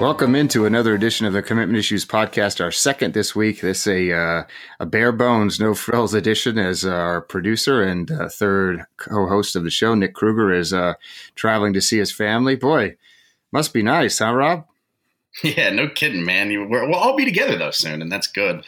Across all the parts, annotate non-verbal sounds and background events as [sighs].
Welcome into another edition of the Commitment Issues podcast. Our second this week. This a uh, a bare bones, no frills edition. As our producer and uh, third co-host of the show, Nick Kruger, is uh, traveling to see his family. Boy, must be nice, huh, Rob? [laughs] Yeah, no kidding, man. You, we'll all be together though soon, and that's good.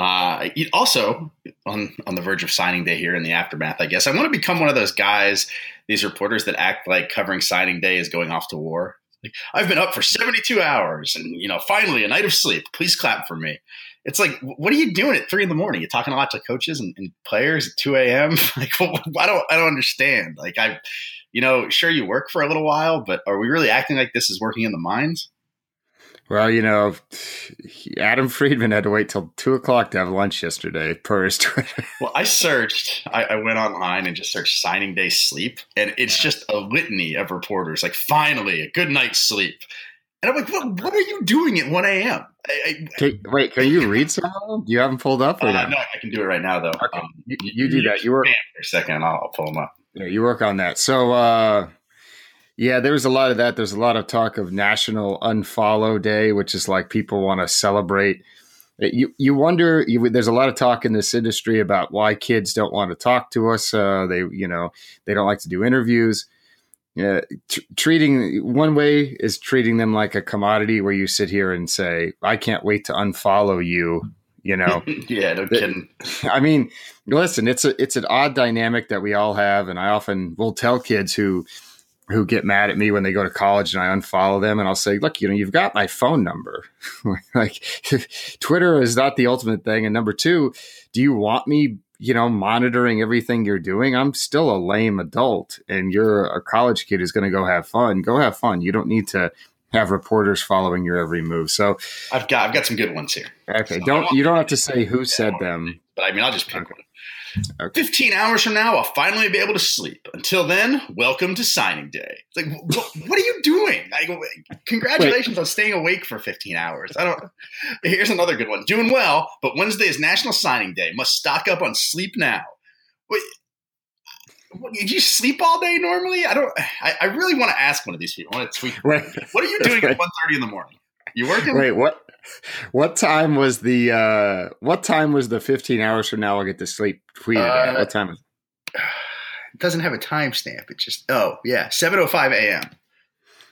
Uh, also, on on the verge of signing day here in the aftermath, I guess I want to become one of those guys, these reporters that act like covering signing day is going off to war. Like, I've been up for 72 hours and, you know, finally a night of sleep. Please clap for me. It's like, what are you doing at three in the morning? You're talking a lot to coaches and, and players at 2 a.m. [laughs] like, well, I don't, I don't understand. Like, I, you know, sure you work for a little while, but are we really acting like this is working in the mines? Well, you know, Adam Friedman had to wait till two o'clock to have lunch yesterday per his Twitter. [laughs] Well, I searched, I, I, went online and just searched signing day sleep, and it's just a litany of reporters like, finally, a good night's sleep. And I'm like, what, what are you doing at 1 a.m.? wait, can you read some of them? You haven't pulled up? Or uh, no, I can do it right now, though. Okay. Um, you, you, do that. You work for a second. I'll, I'll pull them up. Yeah, you work on that. So, uh, yeah, there was a lot of that. There's a lot of talk of National Unfollow Day, which is like people want to celebrate. You you wonder. You, there's a lot of talk in this industry about why kids don't want to talk to us. Uh, they you know they don't like to do interviews. Uh, t- treating one way is treating them like a commodity, where you sit here and say, "I can't wait to unfollow you." You know, [laughs] yeah, no kidding. I mean, listen, it's a it's an odd dynamic that we all have, and I often will tell kids who who get mad at me when they go to college and I unfollow them and I'll say, look, you know, you've got my phone number. [laughs] like [laughs] Twitter is not the ultimate thing. And number two, do you want me, you know, monitoring everything you're doing? I'm still a lame adult and you're a college kid who's going to go have fun. Go have fun. You don't need to have reporters following your every move. So I've got, I've got some good ones here. Okay. So don't, you don't have to say who said them. But I mean, I'll just pick okay. one. Okay. 15 hours from now, I'll finally be able to sleep. Until then, welcome to signing day. It's like, what, what are you doing? Like, congratulations Wait. on staying awake for 15 hours. I don't. Here's another good one. Doing well, but Wednesday is National Signing Day. Must stock up on sleep now. Wait, did you sleep all day normally? I don't. I, I really want to ask one of these people. I want to tweet. What are you doing at 1.30 in the morning? You working? Wait, what? [laughs] what time was the uh what time was the 15 hours from now I'll get to sleep tweeted uh, What time is [sighs] it? doesn't have a timestamp. It's just oh yeah, 7:05 a.m.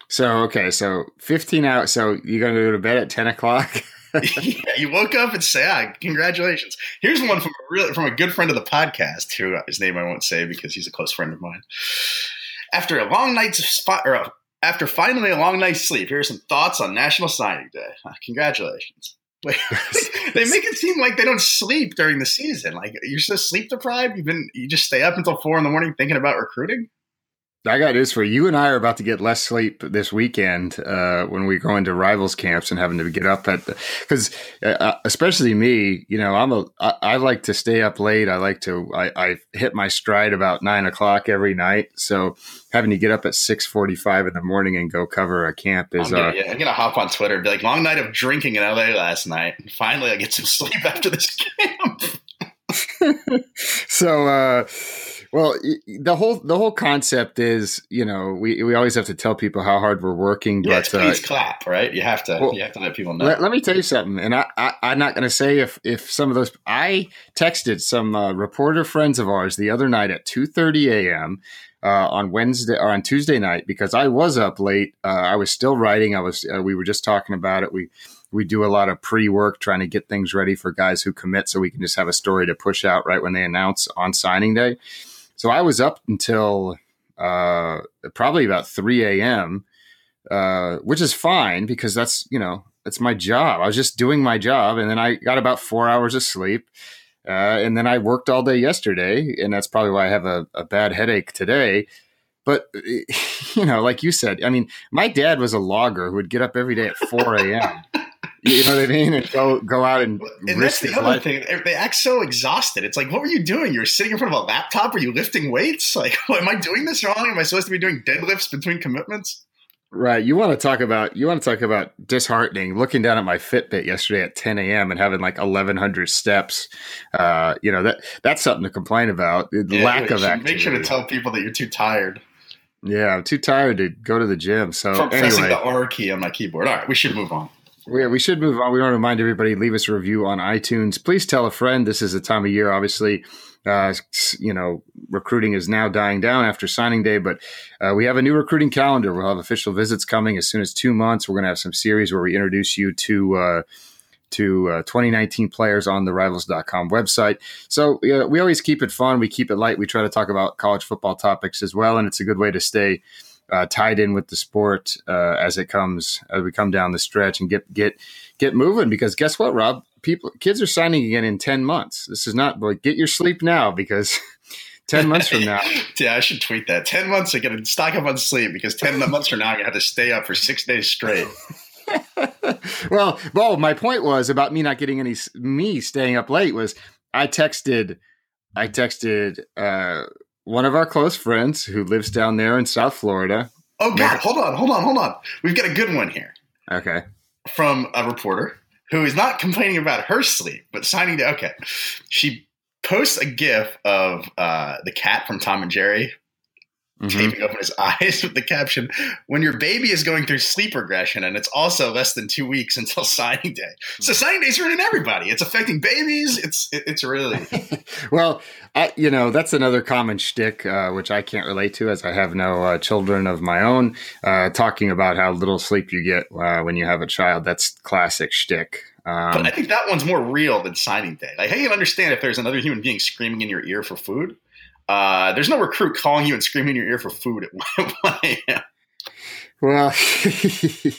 So okay, so 15 hours. So you're gonna go to bed at 10 o'clock. [laughs] yeah, you woke up and say, "Ah, congratulations." Here's one from a real, from a good friend of the podcast, who uh, his name I won't say because he's a close friend of mine. After a long night's spot or a after finally a long night's sleep, here are some thoughts on National Signing Day. Uh, congratulations. [laughs] [laughs] they make it seem like they don't sleep during the season. Like you're so sleep deprived. You've been you just stay up until four in the morning thinking about recruiting. I got news for you. and I are about to get less sleep this weekend uh, when we go into rivals camps and having to get up at because uh, uh, especially me, you know, I'm a I, I like to stay up late. I like to I, I hit my stride about nine o'clock every night. So having to get up at six forty five in the morning and go cover a camp is. I'm gonna, uh, yeah, I'm gonna hop on Twitter and be like, "Long night of drinking in LA last night. Finally, I get some [laughs] sleep after this camp." [laughs] so. uh well, the whole the whole concept is, you know, we, we always have to tell people how hard we're working. Yeah, but please uh, clap, right? You have to well, you have to let people know. Let, let me tell you something, and I, I am not going to say if if some of those. I texted some uh, reporter friends of ours the other night at 2:30 a.m. Uh, on Wednesday or on Tuesday night because I was up late. Uh, I was still writing. I was. Uh, we were just talking about it. We we do a lot of pre work trying to get things ready for guys who commit, so we can just have a story to push out right when they announce on signing day. So I was up until uh, probably about 3 a.m., uh, which is fine because that's, you know, that's my job. I was just doing my job. And then I got about four hours of sleep. Uh, and then I worked all day yesterday. And that's probably why I have a, a bad headache today. But, [laughs] you know, like you said, I mean, my dad was a logger who would get up every day at 4 a.m. You know what I mean? And go go out and, and that's the other life. thing. They act so exhausted. It's like, what were you doing? You were sitting in front of a laptop. Are you lifting weights? [laughs] Like, am I doing this wrong? Am I supposed to be doing deadlifts between commitments? Right. You want to talk about you want to talk about disheartening. Looking down at my Fitbit yesterday at 10 a.m. and having like 1,100 steps. Uh, you know that that's something to complain about. Yeah, lack of activity. Make sure to tell people that you're too tired yeah, I'm too tired to go to the gym. So from pressing anyway, the R key on my keyboard. All right, we should move on. We, we should move on. We want to remind everybody leave us a review on iTunes. Please tell a friend. This is the time of year, obviously. Uh, you know, recruiting is now dying down after signing day, but uh, we have a new recruiting calendar. We'll have official visits coming as soon as two months. We're going to have some series where we introduce you to uh, to uh, 2019 players on the Rivals.com website. So uh, we always keep it fun. We keep it light. We try to talk about college football topics as well, and it's a good way to stay uh, tied in with the sport uh, as it comes as we come down the stretch and get get get moving. Because guess what, Rob? People, kids are signing again in 10 months. This is not like get your sleep now because [laughs] 10 months from now. [laughs] Yeah, I should tweet that. Ten months to get to stock up on sleep because ten [laughs] months from now I have to stay up for six days straight. well, well, my point was about me not getting any me staying up late was I texted I texted uh, one of our close friends who lives down there in South Florida. Oh God, hold on, hold on, hold on. We've got a good one here Okay. from a reporter who is not complaining about her sleep, but signing to okay. She posts a GIF of uh, the cat from Tom and Jerry Mhm. taping open his [laughs] eyes with the caption, "When your baby is going through sleep regression, and it's also less than two weeks until [laughs] signing day." So signing day's ruining everybody. It's affecting babies. It's it's really [laughs] Well, I, you know that's another common shtick, uh, which I can't relate to, as I have no uh, children of my own. Uh, talking about how little sleep you get uh, when you have a child, that's classic shtick. Um, But I think that one's more real than signing day. Like, I can understand if there's another human being screaming in your ear for food. Uh, there's no recruit calling you and screaming in your ear for food at [laughs] 1 a.m. Well, [laughs]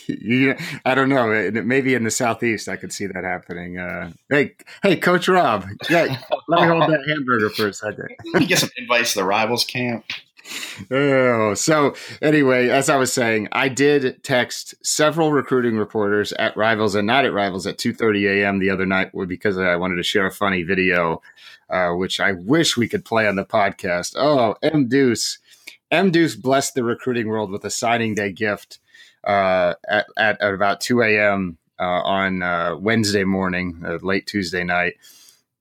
you, I don't know. Maybe in the southeast, I could see that happening. Uh, hey, hey, Coach Rob, yeah, let me hold that hamburger for a second. [laughs] You get some advice to the rivals camp. Oh, so anyway, as I was saying, I did text several recruiting reporters at Rivals and not at Rivals at 2:30 a.m. the other night because I wanted to share a funny video, uh, which I wish we could play on the podcast. Oh, M Deuce, M Deuce blessed the recruiting world with a signing day gift uh, at, at about 2 a.m. Uh, on uh, Wednesday morning, uh, late Tuesday night.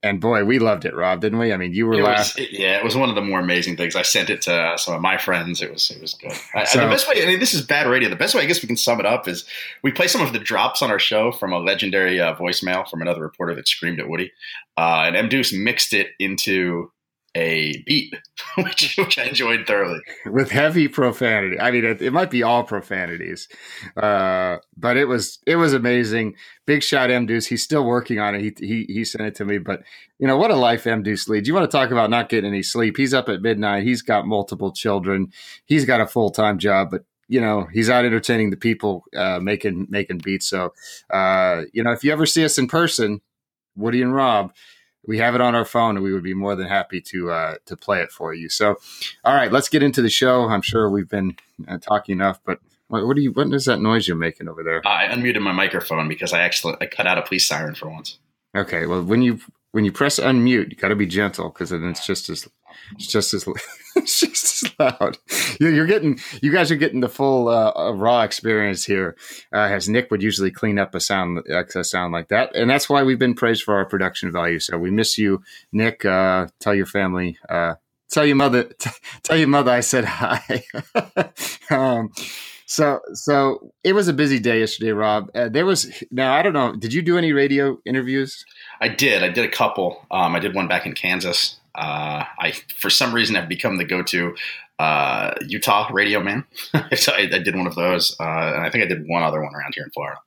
And boy, we loved it, Rob, didn't we? I mean, you were It was, yeah, it was one of the more amazing things. I sent it to uh, some of my friends. It was it was good. I, So- the best way, I mean, this is bad radio. The best way, I guess, we can sum it up is we play some of the drops on our show from a legendary uh, voicemail from another reporter that screamed at Woody, uh, and M Deuce mixed it into a beat, [laughs] which which I enjoyed thoroughly. with heavy profanity. I mean, it, it might be all profanities, uh, but it was it was amazing. Big shot, M Deuce. He's still working on it. He he he sent it to me, but you know what a life M Deuce leads. You want to talk about not getting any sleep? He's up at midnight. He's got multiple children. He's got a full time job, but you know he's out entertaining the people, uh, making making beats. So uh, you know if you ever see us in person, Woody and Rob. We have it on our phone, and we would be more than happy to uh, to play it for you. So, all right, let's get into the show. I'm sure we've been uh, talking enough, but what, what do you? What is that noise you're making over there? I unmuted my microphone because I actually I cut out a police siren for once. Okay, well when you when you press unmute, you got to be gentle because then it's just as it's just as [laughs] it's just as loud. You're, getting you guys are getting the full uh, uh, raw experience here. Uh, as Nick would usually clean up a sound a sound like that, and that's why we've been praised for our production value. So we miss you, Nick. Uh, tell your family. Uh, tell your mother. T- [laughs] tell your mother I said hi. [laughs] um, so so it was a busy day yesterday, Rob. Uh, there was now I don't know. Did you do any radio interviews? I did. I did a couple. Um, I did one back in Kansas. Uh, I, for some reason, have become the go-to uh, Utah radio man. [laughs] so I, I did one of those, uh, and I think I did one other one around here in Florida.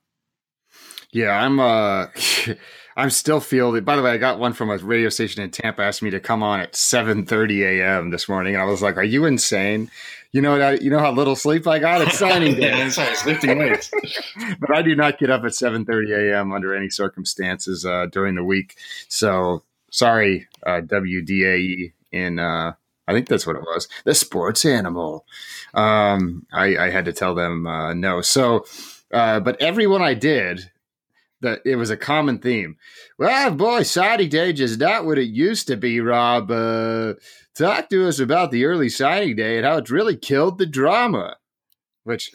Yeah, I'm uh [laughs] I'm still fielded. By the way, I got one from a radio station in Tampa asked me to come on at 7:30 a.m. this morning and I was like, "Are you insane?" You know what I, you know how little sleep I got at signing day. yeah, it's lifting weights. but I do not get up at 7:30 a.m. under any circumstances uh, during the week. So, sorry uh, WDAE in uh I think that's what it was. The sports animal. Um, I, I had to tell them uh, no. So, uh, but everyone I did, that it was a common theme. Well, boy, signing day is not what it used to be. Rob, uh, talk to us about the early signing day and how it's really killed the drama. Which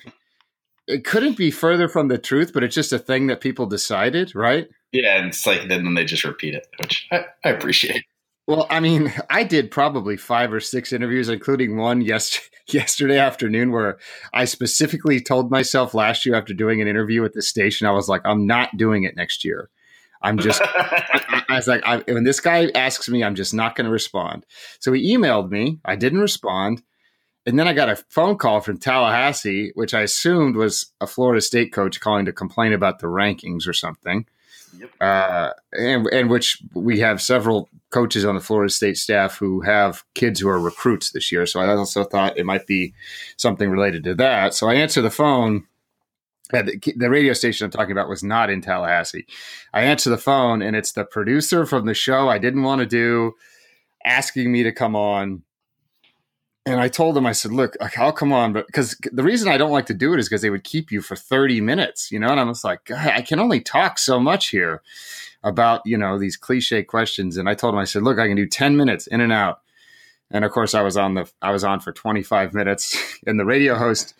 it couldn't be further from the truth, but it's just a thing that people decided, right? Yeah, and it's like then they just repeat it, which I, I appreciate. Well, I mean, [laughs] I did probably five or six interviews, including one yes, [laughs] yesterday afternoon where I specifically told myself last year after doing an interview at the station, I was like, I'm not doing it next year. I'm just, [laughs] I, I, was like, I, when this guy asks me, I'm just not going to respond. So he emailed me. I didn't respond. And then I got a phone call from Tallahassee, which I assumed was a Florida State coach calling to complain about the rankings or something. Uh, and, and which we have several coaches on the Florida State staff who have kids who are recruits this year. So I also thought it might be something related to that. So I answer the phone. The, the radio station I'm talking about was not in Tallahassee. I answer the phone, and it's the producer from the show I didn't want to do asking me to come on and I told them, I said, look, I'll come on, but because the reason I don't like to do it is because they would keep you for 30 minutes, you know? And I was like, I can only talk so much here about, you know, these cliche questions. And I told him, I said, look, I can do 10 minutes in and out. And of course I was on the, I was on for 25 minutes [laughs] and the radio host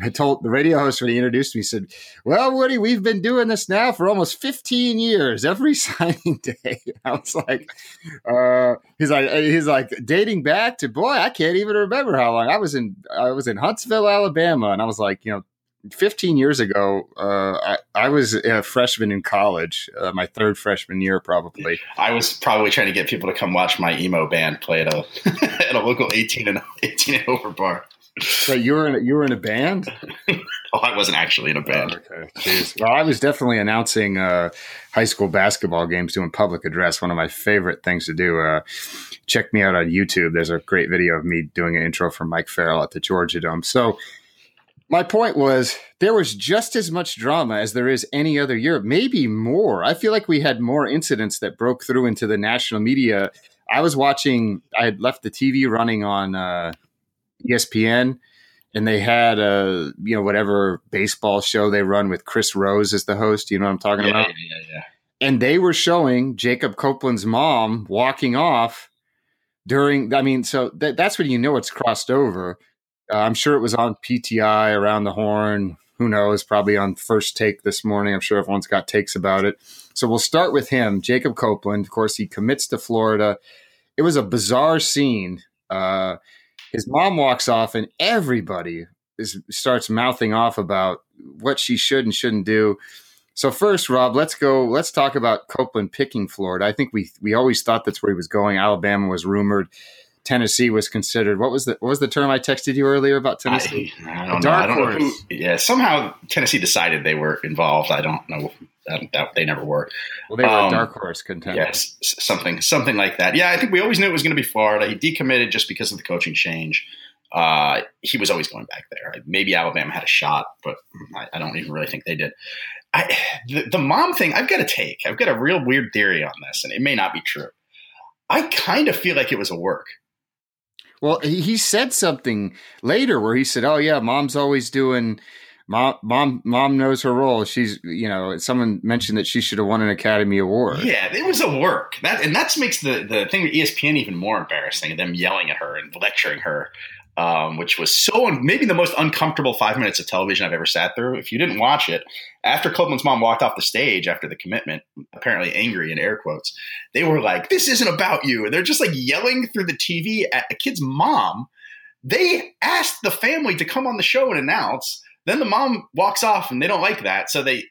I told the radio host when he introduced me, said, Well, Woody, we've been doing this now for almost 15 years, every [laughs] signing day. I was like, uh, he's like, he's like dating back to boy, I can't even remember how long. I was in I was in Huntsville, Alabama, and I was like, you know, 15 years ago, uh, I, I, was a freshman in college, uh, my third freshman year, probably. I was probably trying to get people to come watch my emo band play at a [laughs] at a local 18 and 18 and over bar. So you were in a, you were in a band? [laughs] oh, I wasn't actually in a band. Oh, okay. Well, I was definitely announcing uh, high school basketball games, doing public address. One of my favorite things to do. Uh, check me out on YouTube. There's a great video of me doing an intro for Mike Farrell at the Georgia Dome. So my point was there was just as much drama as there is any other year, maybe more. I feel like we had more incidents that broke through into the national media. I was watching. I had left the TV running on. Uh, ESPN, and they had a you know whatever baseball show they run with Chris Rose as the host. You know what I'm talking yeah, about? Yeah, yeah, yeah. And they were showing Jacob Copeland's mom walking off during. I mean, so th- that's when you know it's crossed over. Uh, I'm sure it was on PTI around the horn. Who knows? Probably on first take this morning. I'm sure everyone's got takes about it. So we'll start with him, Jacob Copeland. Of course, he commits to Florida. It was a bizarre scene. Uh, his mom walks off, and everybody is starts mouthing off about what she should and shouldn't do. So first, Rob, let's go. Let's talk about Copeland picking Florida. I think we we always thought that's where he was going. Alabama was rumored. Tennessee was considered. What was the what was the term I texted you earlier about Tennessee? I, I don't know. I don't horse. know who, yeah, somehow Tennessee decided they were involved. I don't know. That, they never were. Well, they were um, a dark horse contender. Yes, something something like that. Yeah, I think we always knew it was going to be Florida. He decommitted just because of the coaching change. Uh, he was always going back there. Maybe Alabama had a shot, but I, I don't even really think they did. I, the, the mom thing, I've got a take. I've got a real weird theory on this, and it may not be true. I kind of feel like it was a work. Well, he said something later where he said, "Oh yeah, mom's always doing." Mom, mom, mom knows her role. She's, you know, someone mentioned that she should have won an Academy Award. Yeah, it was a work. That and that makes the the thing with ESPN even more embarrassing. Them yelling at her and lecturing her um, which was so maybe the most uncomfortable five minutes of television I've ever sat through. If you didn't watch it, after Copeland's mom walked off the stage after the commitment, apparently angry in air quotes, they were like, "This isn't about you," and they're just like yelling through the TV at a kid's mom. They asked the family to come on the show and announce. Then the mom walks off, and they don't like that, so they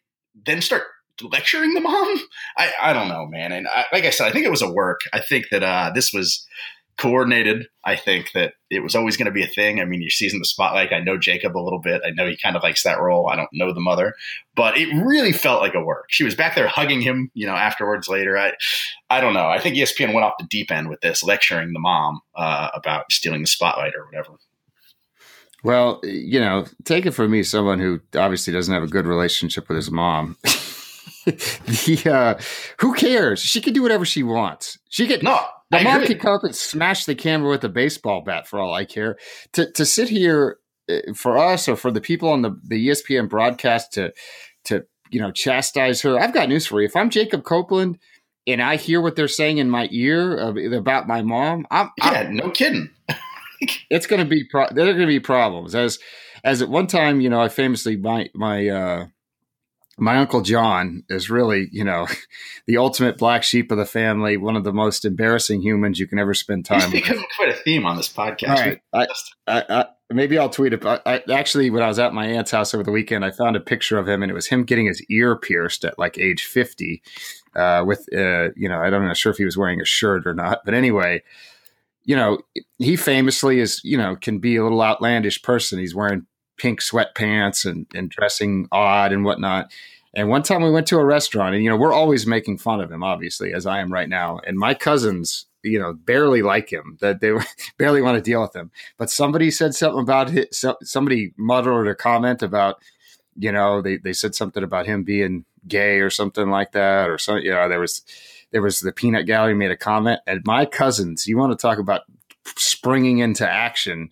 then start lecturing the mom. I, I don't know, man. And I, like I said, I think it was a work. I think that uh, this was coordinated. I think that it was always going to be a thing. I mean, you're seizing the spotlight. I know Jacob a little bit. I know he kind of likes that role. I don't know the mother, but it really felt like a work. She was back there hugging him, you know, afterwards later. I, I don't know. I think ESPN went off the deep end with this, lecturing the mom uh, about stealing the spotlight or whatever. Well, you know, take it from me, someone who obviously doesn't have a good relationship with his mom. [laughs] the uh, who cares? She can do whatever she wants. She could no. The I mom could come and smash the camera with a baseball bat for all I care. To to sit here uh, for us or for the people on the, the ESPN broadcast to to you know chastise her. I've got news for you. If I'm Jacob Copeland and I hear what they're saying in my ear about my mom, I'm yeah, I'm, no kidding. [laughs] it's going to be pro- there are going to be problems as as at one time you know I famously my my uh, my uncle John is really, you know, [laughs] the ultimate black sheep of the family, one of the most embarrassing humans you can ever spend time with. quite a theme on this podcast. All right. I, I, I, maybe I'll tweet it. I, actually, when I was at my aunt's house over the weekend, I found a picture of him, and it was him getting his ear pierced at like age 50 uh, with, uh, you know, I don't know sure if he was wearing a shirt or not. But anyway, you know, he famously is, you know, can be a little outlandish person. He's wearing pink sweatpants and, and dressing odd and whatnot. And one time we went to a restaurant, and you know we're always making fun of him, obviously, as I am right now. And my cousins, you know, barely like him; that they [laughs] barely want to deal with him. But somebody said something about it. Somebody muttered a comment about, you know, they they said something about him being gay or something like that, or something. You know, there was there was the peanut gallery made a comment, and my cousins. You want to talk about springing into action?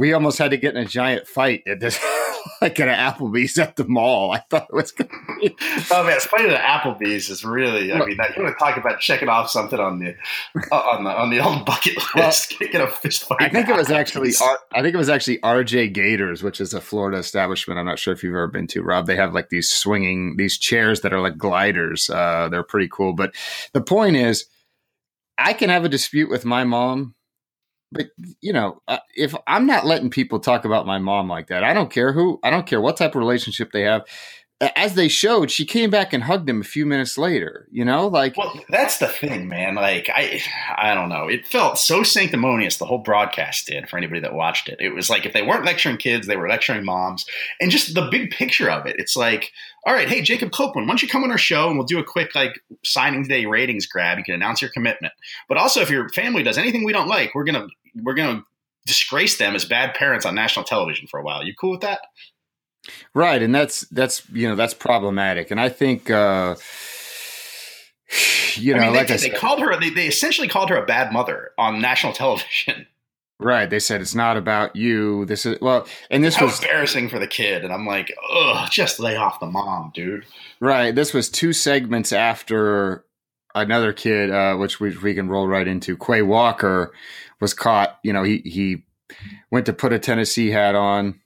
We almost had to get in a giant fight at this, [laughs] like at an Applebee's at the mall. I thought it was going to be. [laughs] Oh man, fighting at Applebee's is really. I mean, you want to talk about checking off something on the uh, on the on the old bucket list? Well, [laughs] get a fist fight. I think it was actually. I think it was actually RJ Gators, which is a Florida establishment. I'm not sure if you've ever been to, Rob. They have like these swinging these chairs that are like gliders. Uh, they're pretty cool. But the point is, I can have a dispute with my mom but you know, uh, if I'm not letting people talk about my mom like that, I don't care who, I don't care what type of relationship they have. As they showed, she came back and hugged him a few minutes later. You know, like well, that's the thing, man. Like I, I don't know. It felt so sanctimonious. The whole broadcast did for anybody that watched it. It was like if they weren't lecturing kids, they were lecturing moms, and just the big picture of it. It's like all right, hey, Jacob Copeland, why don't you come on our show and we'll do a quick like signing day ratings grab. You can announce your commitment. But also, if your family does anything we don't like, we're gonna we're gonna disgrace them as bad parents on national television for a while. You cool with that? Right, and that's that's you know that's problematic, and I think. uh [sighs] you know, I mean, like they, I said, they called her. They, they essentially called her a bad mother on national [laughs] television. Right. They said it's not about you. This is well, and this How was embarrassing for the kid. And I'm like, ugh, just lay off the mom, dude. Right. This was two segments after another kid, uh, which we, we can roll right into. Quay Walker was caught. You know, he he went to put a Tennessee hat on.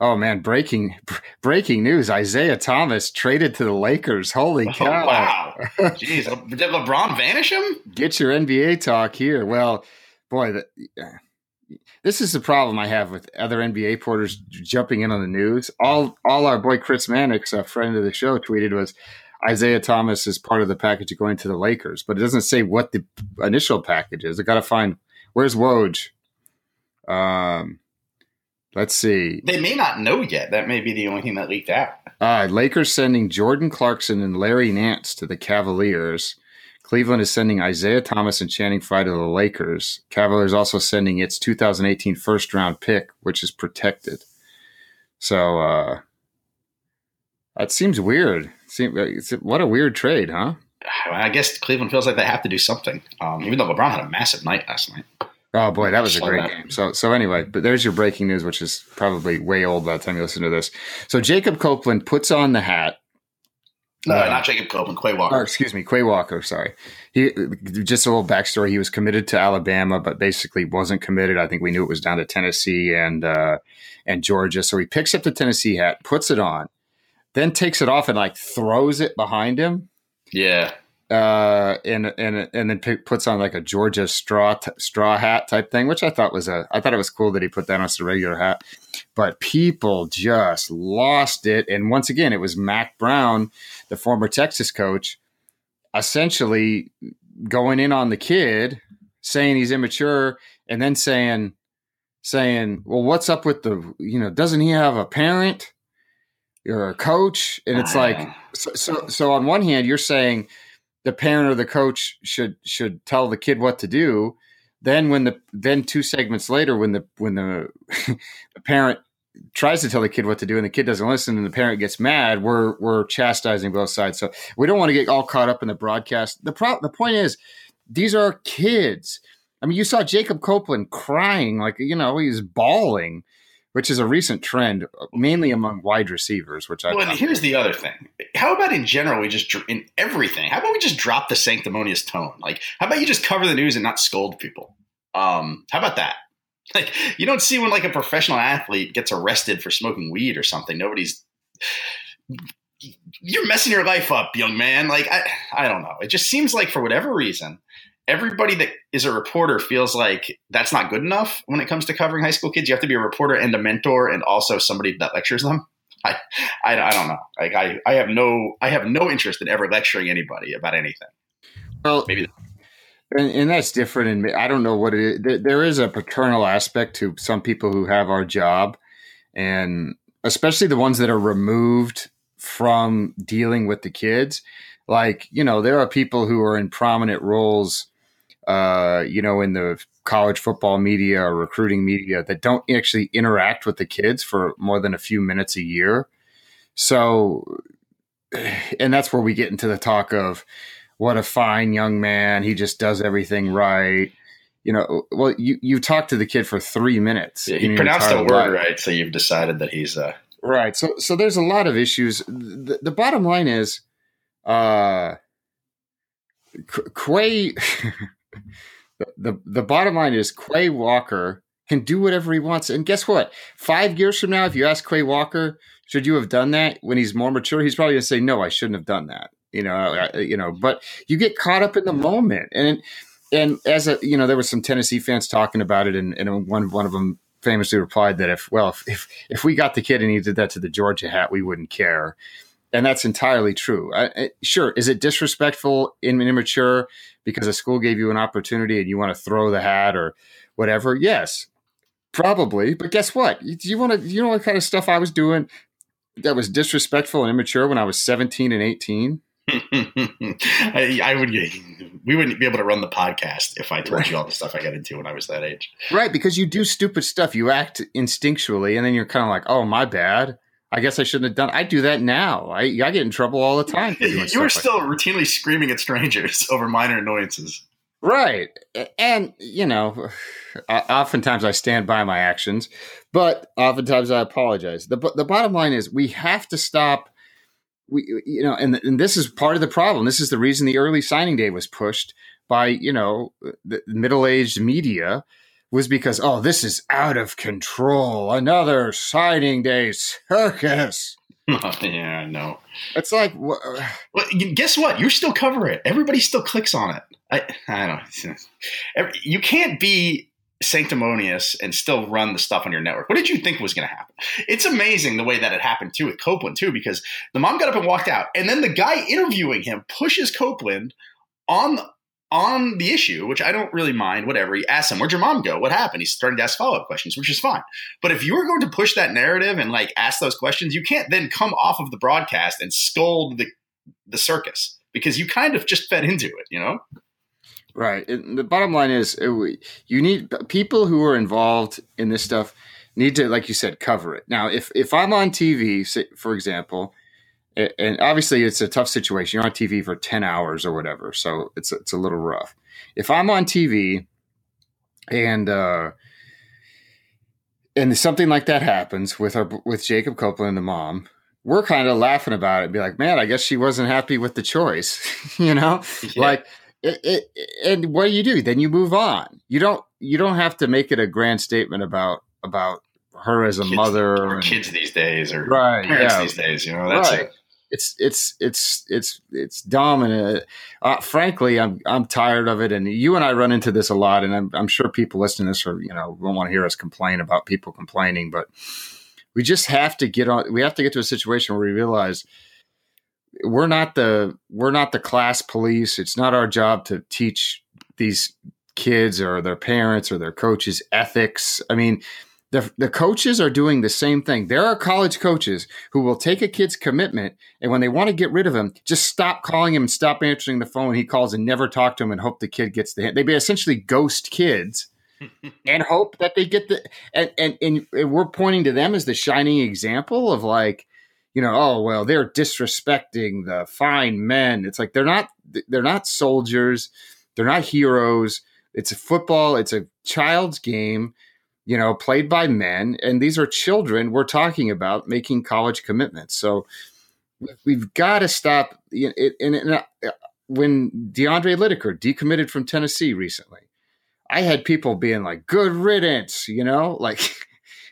Oh man, breaking [laughs] breaking news! Isaiah Thomas traded to the Lakers. Holy oh, cow! Oh, wow, [laughs] jeez, did LeBron vanish him? Get your NBA talk here. Well, boy, the, this is the problem I have with other NBA porters jumping in on the news. All all our boy Chris Mannix, a friend of the show, tweeted was Isaiah Thomas is part of the package going to the Lakers, but it doesn't say what the initial package is. I got to find where's Woj. Um, let's see. They may not know yet. That may be the only thing that leaked out. Uh, Lakers sending Jordan Clarkson and Larry Nance to the Cavaliers. Cleveland is sending Isaiah Thomas and Channing Frye to the Lakers. Cavaliers also sending its 2018 first round pick, which is protected. So uh, that seems weird. What a weird trade, huh? [sighs] I guess Cleveland feels like they have to do something, um, even though LeBron had a massive night last night. Oh boy, that was a great game. So so anyway, but there's your breaking news, which is probably way old by the time you listen to this. So Jacob Copeland puts on the hat no, uh, not Jacob Copeland, Quay Walker. Or, excuse me, Quay Walker. Sorry. He just a little backstory. He was committed to Alabama, but basically wasn't committed. I think we knew it was down to Tennessee and uh, and Georgia. So he picks up the Tennessee hat, puts it on, then takes it off and like throws it behind him. Yeah uh, and and and then p- puts on like a Georgia straw t- straw hat type thing, which I thought was a I thought it was cool that he put that on as a regular hat. But people just lost it, and once again, it was Mack Brown, the former Texas coach, essentially going in on the kid, saying he's immature, and then saying saying, "Well, what's up with the you know? Doesn't he have a parent?" You're a coach, and it's like so, so. So on one hand, you're saying the parent or the coach should should tell the kid what to do. Then when the then two segments later when the when the, [laughs] the parent tries to tell the kid what to do and the kid doesn't listen and the parent gets mad we're we're chastising both sides. So we don't want to get all caught up in the broadcast. The pro- the point is these are kids. I mean you saw jacob copeland crying like you know he's bawling which is a recent trend, mainly among wide receivers. Which I well, and here's the other thing: how about in general, we just in everything? How about we just drop the sanctimonious tone? Like, how about you just cover the news and not scold people? Um, how about that? [laughs] Like you don't see when like a professional athlete gets arrested for smoking weed or something. Nobody's you're messing your life up, young man. Like I I don't know. It just seems like for whatever reason, everybody that is a reporter feels like that's not good enough when it comes to covering high school kids. You have to be a reporter and a mentor and also somebody that lectures them. [laughs] I, I, I don't know. Like I, I have no, I have no interest in ever lecturing anybody about anything. Well, maybe, and, and that's different. And I don't know what it is. There is a paternal aspect to some people who have our job, and especially the ones that are removed from dealing with the kids. Like you know, there are people who are in prominent roles. Uh, you know, in the college football media or recruiting media that don't actually interact with the kids for more than a few minutes a year. So, [sighs] and that's where we get into the talk of what a fine young man. He just does everything right. You know, well, you, you talk to the kid for three minutes. Yeah, he pronounced a word life. right. So you've decided that he's, a right. So, so there's a lot of issues. The, the bottom line is, uh, Quay, [laughs] the the bottom line is Quay Walker can do whatever he wants. And guess what? Five years from now, if you ask Quay Walker, should you have done that when he's more mature? He's probably going to say, no, I shouldn't have done that. You know, you know, but you get caught up in the moment. And, and as a, you know, there was some Tennessee fans talking about it. And, and one, one of them famously replied that if, well, if, if, if we got the kid and he did that to the Georgia hat, we wouldn't care and that's entirely true. I, sure, is it disrespectful and immature because a school gave you an opportunity and you want to throw the hat or whatever? Yes, probably. But guess what? You, you want to, you know, what kind of stuff I was doing that was disrespectful and immature when I was seventeen and eighteen. [laughs] I, I, would. We wouldn't be able to run the podcast if I told right. you all the stuff I got into when I was that age. Right, because you do stupid stuff. You act instinctually, and then you're kind of like, "Oh, my bad." I guess I shouldn't have done. I do that now. I, I get in trouble all the [laughs] time. you are still like routinely screaming at strangers [laughs] over minor annoyances. Right. And, you know, [sighs] oftentimes I stand by my actions, but oftentimes I apologize. The, the bottom line is we have to stop. We, you know, and, and this is part of the problem. This is the reason the early signing day was pushed by, you know, the middle aged media was because, oh, this is out of control. Another signing day circus. [laughs] yeah, I know. It's like, wh- well, guess what? You still cover it. Everybody still clicks on it. I, I don't. [laughs] You can't be sanctimonious and still run the stuff on your network. What did you think was going to happen? It's amazing the way that it happened too with Copeland too, because the mom got up and walked out, and then the guy interviewing him pushes Copeland on on the issue, which I don't really mind, whatever, he asks him, Where'd your mom go? What happened? He's starting to ask follow up questions, which is fine. But if you are going to push that narrative and like ask those questions, you can't then come off of the broadcast and scold the, the circus because you kind of just fed into it, you know? Right. And the bottom line is you need people who are involved in this stuff need to, like you said, cover it. Now, if, if I'm on TV, for example, and obviously it's a tough situation. You're on TV for 10 hours or whatever. So it's, it's a little rough. If I'm on TV and, uh, and something like that happens with our, with Jacob Copeland and the mom, we're kind of laughing about it. Be like, man, I guess she wasn't happy with the choice, [laughs] you know, yeah. like, it, it, and what do you do? Then you move on. You don't, you don't have to make it a grand statement about, about her as a kids, mother or and, kids these days or right, parents yeah. these days, you know, that's right. it it's it's it's it's it's dominant. Uh, frankly, I'm I'm tired of it, and you and I run into this a lot, and I'm, I'm sure people listening to this are you know won't want to hear us complain about people complaining, but we just have to get on. We have to get to a situation where we realize we're not the we're not the class police. It's not our job to teach these kids or their parents or their coaches ethics. I mean, the, the coaches are doing the same thing. There are college coaches who will take a kid's commitment and when they want to get rid of him, just stop calling him and stop answering the phone. He calls and never talk to him and hope the kid gets the hint. They be essentially ghost kids [laughs] and hope that they get the and, and and we're pointing to them as the shining example of like, you know, oh well, they're disrespecting the fine men. It's like they're not they're not soldiers, they're not heroes. It's a football, it's a child's game you know, played by men, and these are children we're talking about making college commitments. So we've got to stop. And, and, and uh, when DeAndre Whittaker decommitted from Tennessee recently, I had people being like, "Good riddance," you know, like.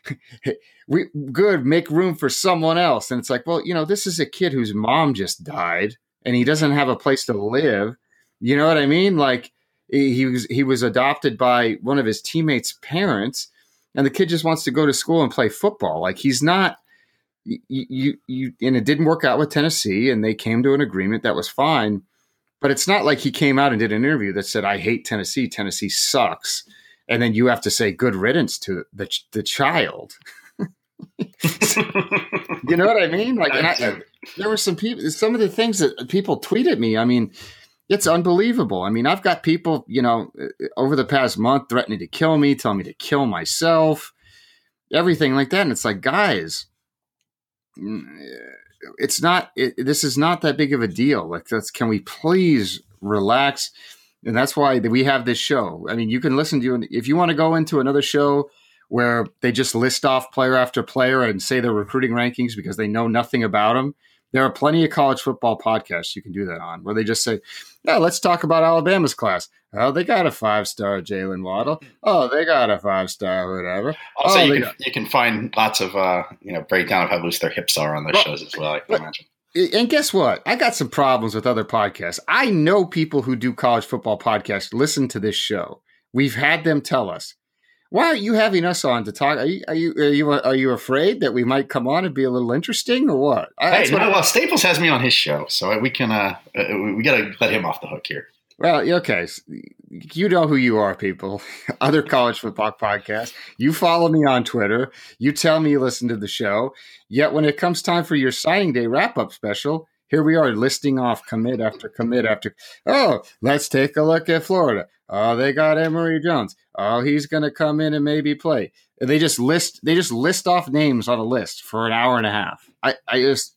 [laughs] we good make room for someone else and it's like well you know this is a kid whose mom just died and he doesn't have a place to live you know what i mean like he was he was adopted by one of his teammates parents and the kid just wants to go to school and play football like he's not you, you you and it didn't work out with tennessee and they came to an agreement that was fine but it's not like he came out and did an interview that said i hate tennessee tennessee sucks and then you have to say good riddance to the the child. [laughs] you know what I mean? Like, and I, there were some people. Some of the things that people tweeted me. I mean, it's unbelievable. I mean, I've got people, you know, over the past month threatening to kill me, telling me to kill myself, everything like that. And it's like, guys, mm, it's not. It, this is not that big of a deal. Like, that's, can we please relax? and that's why we have this show. I mean, you can listen to if you want to go into another show where they just list off player after player and say their recruiting rankings because they know nothing about them. There are plenty of college football podcasts you can do that on where they just say, "Yeah, let's talk about Alabama's class. Oh, they got a five star Jaylen Waddle. Oh, they got a five star whatever. Also, oh, you, can, got- you can find lots of uh, you know breakdown of how loose their hips are on those well, shows as well. I can imagine and guess what? I got some problems with other podcasts. I know people who do college football podcasts listen to this show. We've had them tell us, "Why are you having us on to talk? Are you are you are you, are you afraid that we might come on and be a little interesting, or what?" Hey, no, well, Staples has me on his show, so we can uh, uh we got to let him off the hook here. Well, okay. You know who you are, people. [laughs] Other college football podcasts. You follow me on Twitter. You tell me you listen to the show. Yet when it comes time for your signing day wrap up special, here we are listing off commit after commit after. Oh, let's take a look at Florida. Oh, they got Emory Jones. Oh, he's going to come in and maybe play. They just list. They just list off names on a list for an hour and a half. I, I just,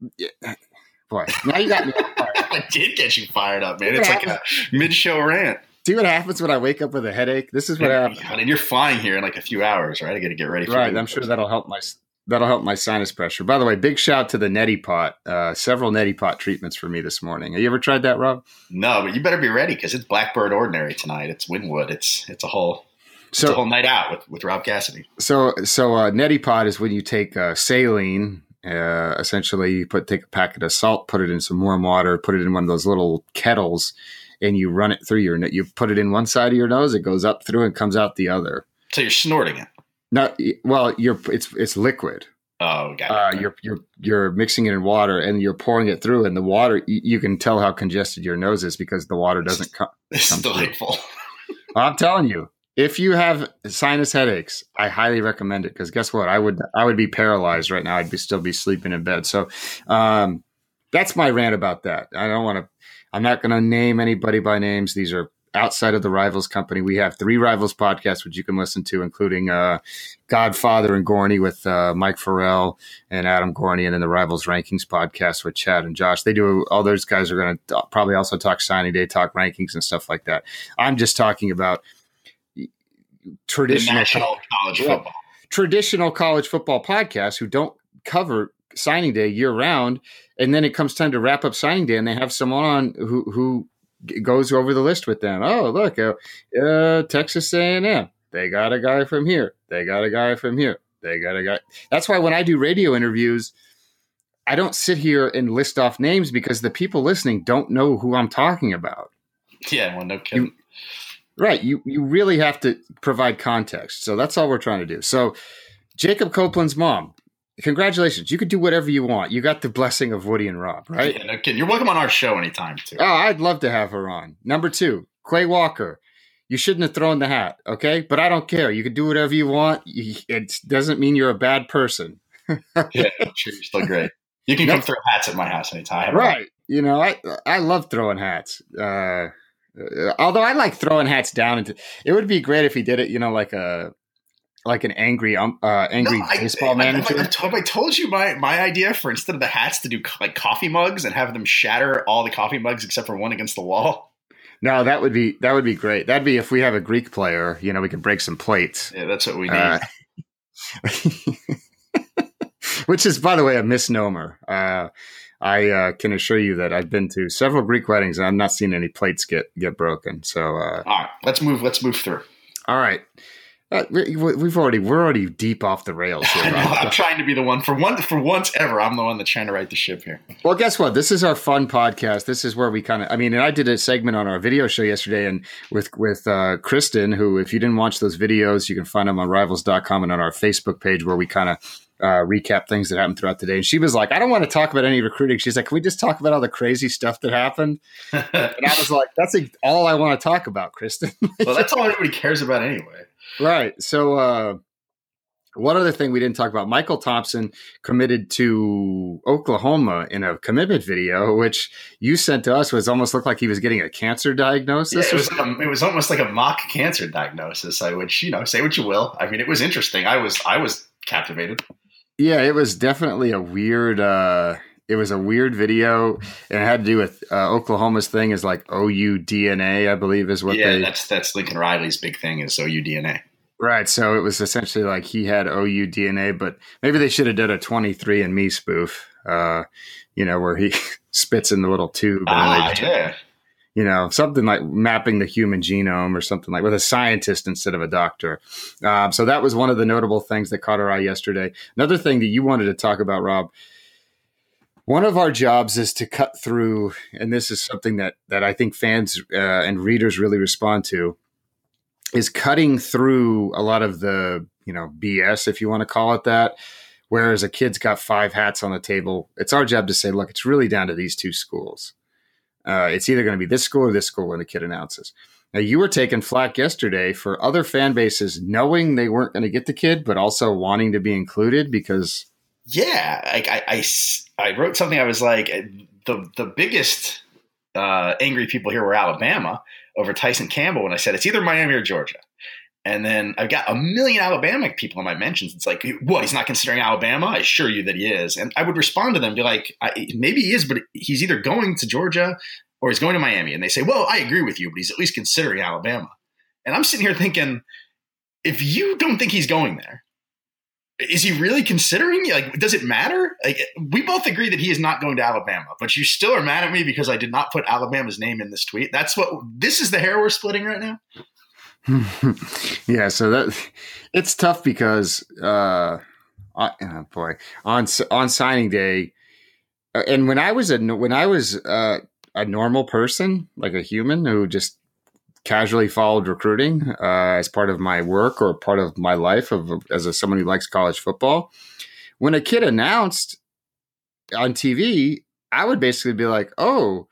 [sighs] boy, now you got me. [laughs] I did get you fired up, man. It's like a mid-show rant. See what happens when I wake up with a headache. This is what happens. God, and you're flying here in like a few hours, right? I got to get ready. for Right, I'm sure that'll help my that'll help my sinus pressure. By the way, big shout to the neti pot. Uh, several neti pot treatments for me this morning. Have you ever tried that, Rob? No, but you better be ready because it's Blackbird Ordinary tonight. It's Wynwood. It's it's a whole so, it's a whole night out with, with Rob Cassidy. So so uh, neti pot is when you take uh, saline uh, essentially, you put take a packet of salt, put it in some warm water, put it in one of those little kettles, and you run it through your. You put it in one side of your nose, it goes up through and comes out the other. So you're snorting it. Not well. You're it's it's liquid. Oh, got uh, you're you're you're mixing it in water and you're pouring it through, and the water you, you can tell how congested your nose is because the water doesn't [laughs] come. It's delightful. I'm telling you, if you have sinus headaches, I highly recommend it because guess what? I would I would be paralyzed right now. I'd be still be sleeping in bed. So um, that's my rant about that. I don't want to. I'm not going to name anybody by names. These are outside of the Rivals company. We have three Rivals podcasts which you can listen to, including uh, Godfather and Gorney with uh, Mike Farrell and Adam Gorney, and then the Rivals Rankings podcast with Chad and Josh. They do. All those guys are going to probably also talk signing day, talk rankings and stuff like that. I'm just talking about traditional college football. Traditional college football podcasts who don't cover signing day year round, and then it comes time to wrap up signing day, and they have someone on who who goes over the list with them. Oh, look, uh, uh, Texas A&M, they got a guy from here. They got a guy from here. They got a guy. That's why when I do radio interviews, I don't sit here and list off names because the people listening don't know who I'm talking about. Yeah, well, no kidding. You, Right. You you really have to provide context. So that's all we're trying to do. So Jacob Copeland's mom, congratulations. You could do whatever you want. You got the blessing of Woody and Rob, right? Yeah, no kidding. You're welcome on our show anytime too. Oh, I'd love to have her on. Number two, Quay Walker. You shouldn't have thrown the hat, okay? But I don't care. You can do whatever you want. It doesn't mean you're a bad person. [laughs] yeah, sure, you're still great. You can come throw hats at my house anytime. Right. You know, I I love throwing hats. Uh, uh, although I like throwing hats down into it would be great if he did it, you know, like a like an angry um, uh, angry no, baseball I, manager. I, I, have I told you my my idea for instead of the hats to do like coffee mugs and have them shatter all the coffee mugs except for one against the wall. No, that would be that would be great. That'd be if we have a Greek player, you know, we could break some plates. Yeah, that's what we uh, need. Uh, [laughs] which is, by the way, a misnomer. Uh, I uh, can assure you that I've been to several Greek weddings and I've not seen any plates get get broken. So, uh, all right, let's move. Let's move through. All right. Uh, we, have already we're already deep off the rails here. [laughs] I'm trying to be the one for one for once ever. I'm the one that's trying to right the ship here. Well, guess what? This is our fun podcast. This is where we kind of. I mean, and I did a segment on our video show yesterday, and with with uh, Kristen, who, if you didn't watch those videos, you can find them on Rivals.com and on our Facebook page, where we kind of uh, recap things that happened throughout the day. And she was like, I don't want to talk about any recruiting. She's like, Can we just talk about all the crazy stuff that happened? [laughs] and I was like, That's all I want to talk about, Kristen. [laughs] well, that's all anybody cares about anyway. Right. So, uh, one other thing we didn't talk about Michael Thompson committed to Oklahoma in a commitment video, which you sent to us, was almost looked like he was getting a cancer diagnosis. Yeah, it, was a, it was almost like a mock cancer diagnosis. I would, you know, say what you will. I mean, it was interesting. I was, I was captivated. Yeah, it was definitely a weird. uh it was a weird video, and it had to do with uh, Oklahoma's thing is like OU DNA, I believe, is what. Yeah, they, that's that's Lincoln Riley's big thing is OU DNA. Right. So it was essentially like he had OU DNA, but maybe they should have done a 23 and me spoof, uh, you know, where he [laughs] spits in the little tube. Ah, yeah. You know, something like mapping the human genome or something like with a scientist instead of a doctor. Um, so that was one of the notable things that caught our eye yesterday. Another thing that you wanted to talk about, Rob, one of our jobs is to cut through, and this is something that that I think fans uh, and readers really respond to, is cutting through a lot of the you know BS, if you want to call it that. Whereas a kid's got five hats on the table, it's our job to say, look, it's really down to these two schools. Uh, it's either going to be this school or this school when the kid announces. Now, you were taking flack yesterday for other fan bases knowing they weren't going to get the kid, but also wanting to be included because. Yeah, I, I, I, I wrote something. I was like, the the biggest uh, angry people here were Alabama over Tyson Campbell when I said it's either Miami or Georgia. And then I've got a million Alabama people in my mentions. It's like, what? He's not considering Alabama? I assure you that he is. And I would respond to them, be like, maybe he is, but he's either going to Georgia or he's going to Miami. And they say, well, I agree with you, but he's at least considering Alabama. And I'm sitting here thinking, if you don't think he's going there, is he really considering? Like, does it matter? Like, we both agree that he is not going to Alabama, but you still are mad at me because I did not put Alabama's name in this tweet. That's what this is the hair we're splitting right now. [laughs] yeah, so that it's tough because, uh, I, oh boy, on on signing day, uh, and when I was a when I was uh, a normal person, like a human who just casually followed recruiting uh, as part of my work or part of my life of as a, someone who likes college football. When a kid announced on TV, I would basically be like, "Oh,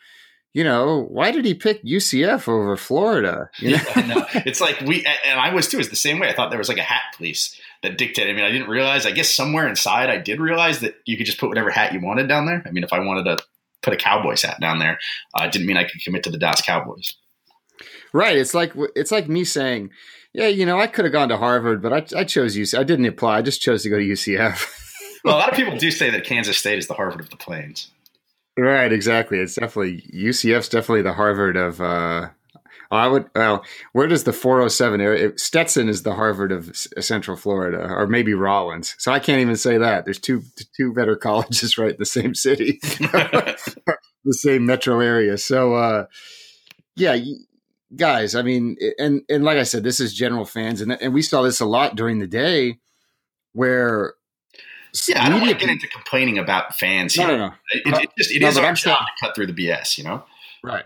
you know, why did he pick UCF over Florida?" You know? yeah, no. It's like we and I was too. It's the same way. I thought there was like a hat police that dictated. I mean, I didn't realize. I guess somewhere inside, I did realize that you could just put whatever hat you wanted down there. I mean, if I wanted to put a Cowboys hat down there, uh, it didn't mean I could commit to the Dallas Cowboys. Right. It's like it's like me saying, "Yeah, you know, I could have gone to Harvard, but I, I chose UCF. I didn't apply. I just chose to go to UCF." well, a lot of [laughs] people do say that Kansas State is the Harvard of the Plains. Right. Exactly. It's definitely UCF's definitely the Harvard of. uh I would. Well, where does the 407 area? Stetson is the Harvard of Central Florida, or maybe Rollins. So I can't even say that. There's two two better [laughs] colleges right in the same city, [laughs] the same metro area. So, uh, yeah, guys, I mean, and and like I said, this is general fans, and and we saw this a lot during the day, where yeah, I don't want to get into complaining about fans. No, here. no, no. It, it just it no, is our I'm job saying, to cut through the BS, you know. Right,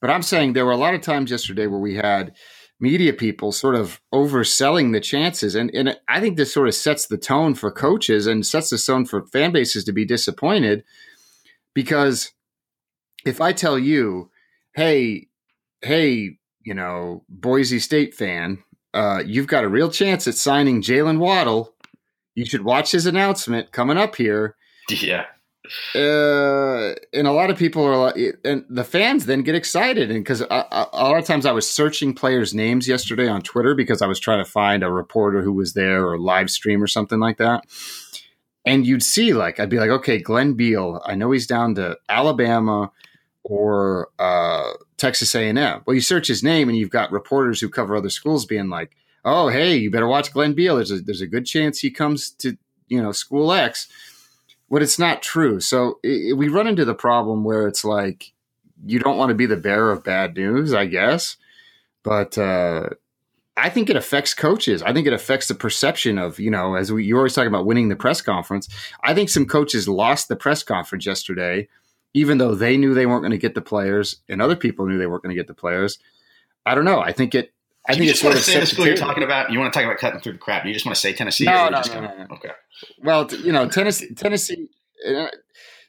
but I'm saying there were a lot of times yesterday where we had media people sort of overselling the chances, and and I think this sort of sets the tone for coaches and sets the tone for fan bases to be disappointed because if I tell you, hey, hey, you know, Boise State fan, uh, you've got a real chance at signing Jaylen Waddle. You should watch his announcement coming up here. Yeah. Uh, and a lot of people are like, and the fans then get excited. And because a, lot of times I was searching players' names yesterday on Twitter because I was trying to find a reporter who was there or live stream or something like that. And you'd see, like, I'd be like, okay, Glenn Beal, I know he's down to Alabama or uh, Texas A&M. Well, you search his name and you've got reporters who cover other schools being like, "Oh, hey, you better watch Glenn Beal. There's a there's a good chance he comes to you know school X." but it's not true. So it, we run into the problem where it's like you don't want to be the bearer of bad news, I guess. But uh, I think it affects coaches. I think it affects the perception of, you know, as we, you're always talking about winning the press conference. I think some coaches lost the press conference yesterday, even though they knew they weren't going to get the players and other people knew they weren't going to get the players. I don't know. I think it, I you think just it's sort to of say the school you're talking about. You want to talk about cutting through the crap. You just want to say Tennessee. No, no, no, no, Okay. Well, you know, Tennessee, Tennessee, uh,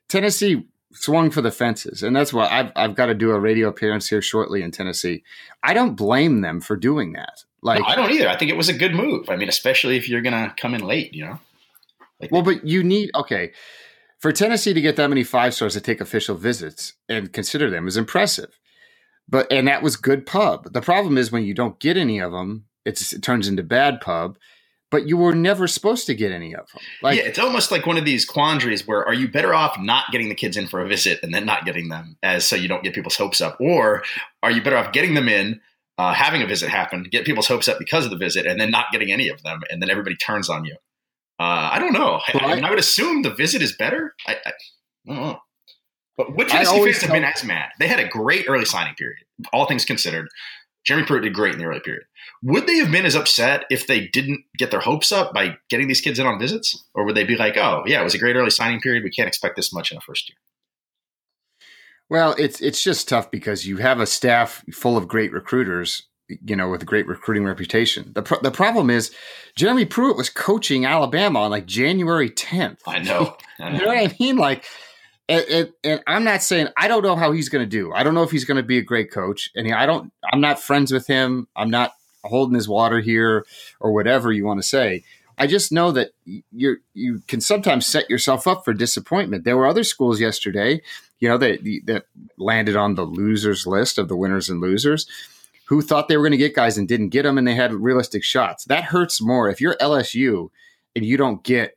Tennessee swung for the fences, and that's why I've I've got to do a radio appearance here shortly in Tennessee. I don't blame them for doing that. Like, No, I don't either. I think it was a good move. I mean, especially if you're gonna come in late. You know. Like, well, but you need okay for Tennessee to get that many five stars to take official visits and consider them is impressive. But and that was good pub. The problem is when you don't get any of them, it's, it turns into bad pub. But you were never supposed to get any of them. Like, yeah, it's almost like one of these quandaries where are you better off not getting the kids in for a visit and then not getting them as so you don't get people's hopes up, or are you better off getting them in, uh, having a visit happen, get people's hopes up because of the visit, and then not getting any of them, and then everybody turns on you? Uh, I don't know. I, I mean, I would assume the visit is better. I, I, I don't know. But which Tennessee fans have been as mad? They had a great early signing period, all things considered. Jeremy Pruitt did great in the early period. Would they have been as upset if they didn't get their hopes up by getting these kids in on visits? Or would they be like, oh, yeah, it was a great early signing period. We can't expect this much in a first year? Well, it's it's just tough because you have a staff full of great recruiters, you know, with a great recruiting reputation. The pro- the problem is Jeremy Pruitt was coaching Alabama on like January 10th. I know. [laughs] I You know what I mean? Like, and, and, and I'm not saying I don't know how he's going to do. I don't know if he's going to be a great coach, and I don't. I'm not friends with him. I'm not holding his water here or whatever you want to say. I just know that you you can sometimes set yourself up for disappointment. There were other schools yesterday, you know, that that landed on the losers list of the winners and losers, who thought they were going to get guys and didn't get them, and they had realistic shots. That hurts more if you're LSU and you don't get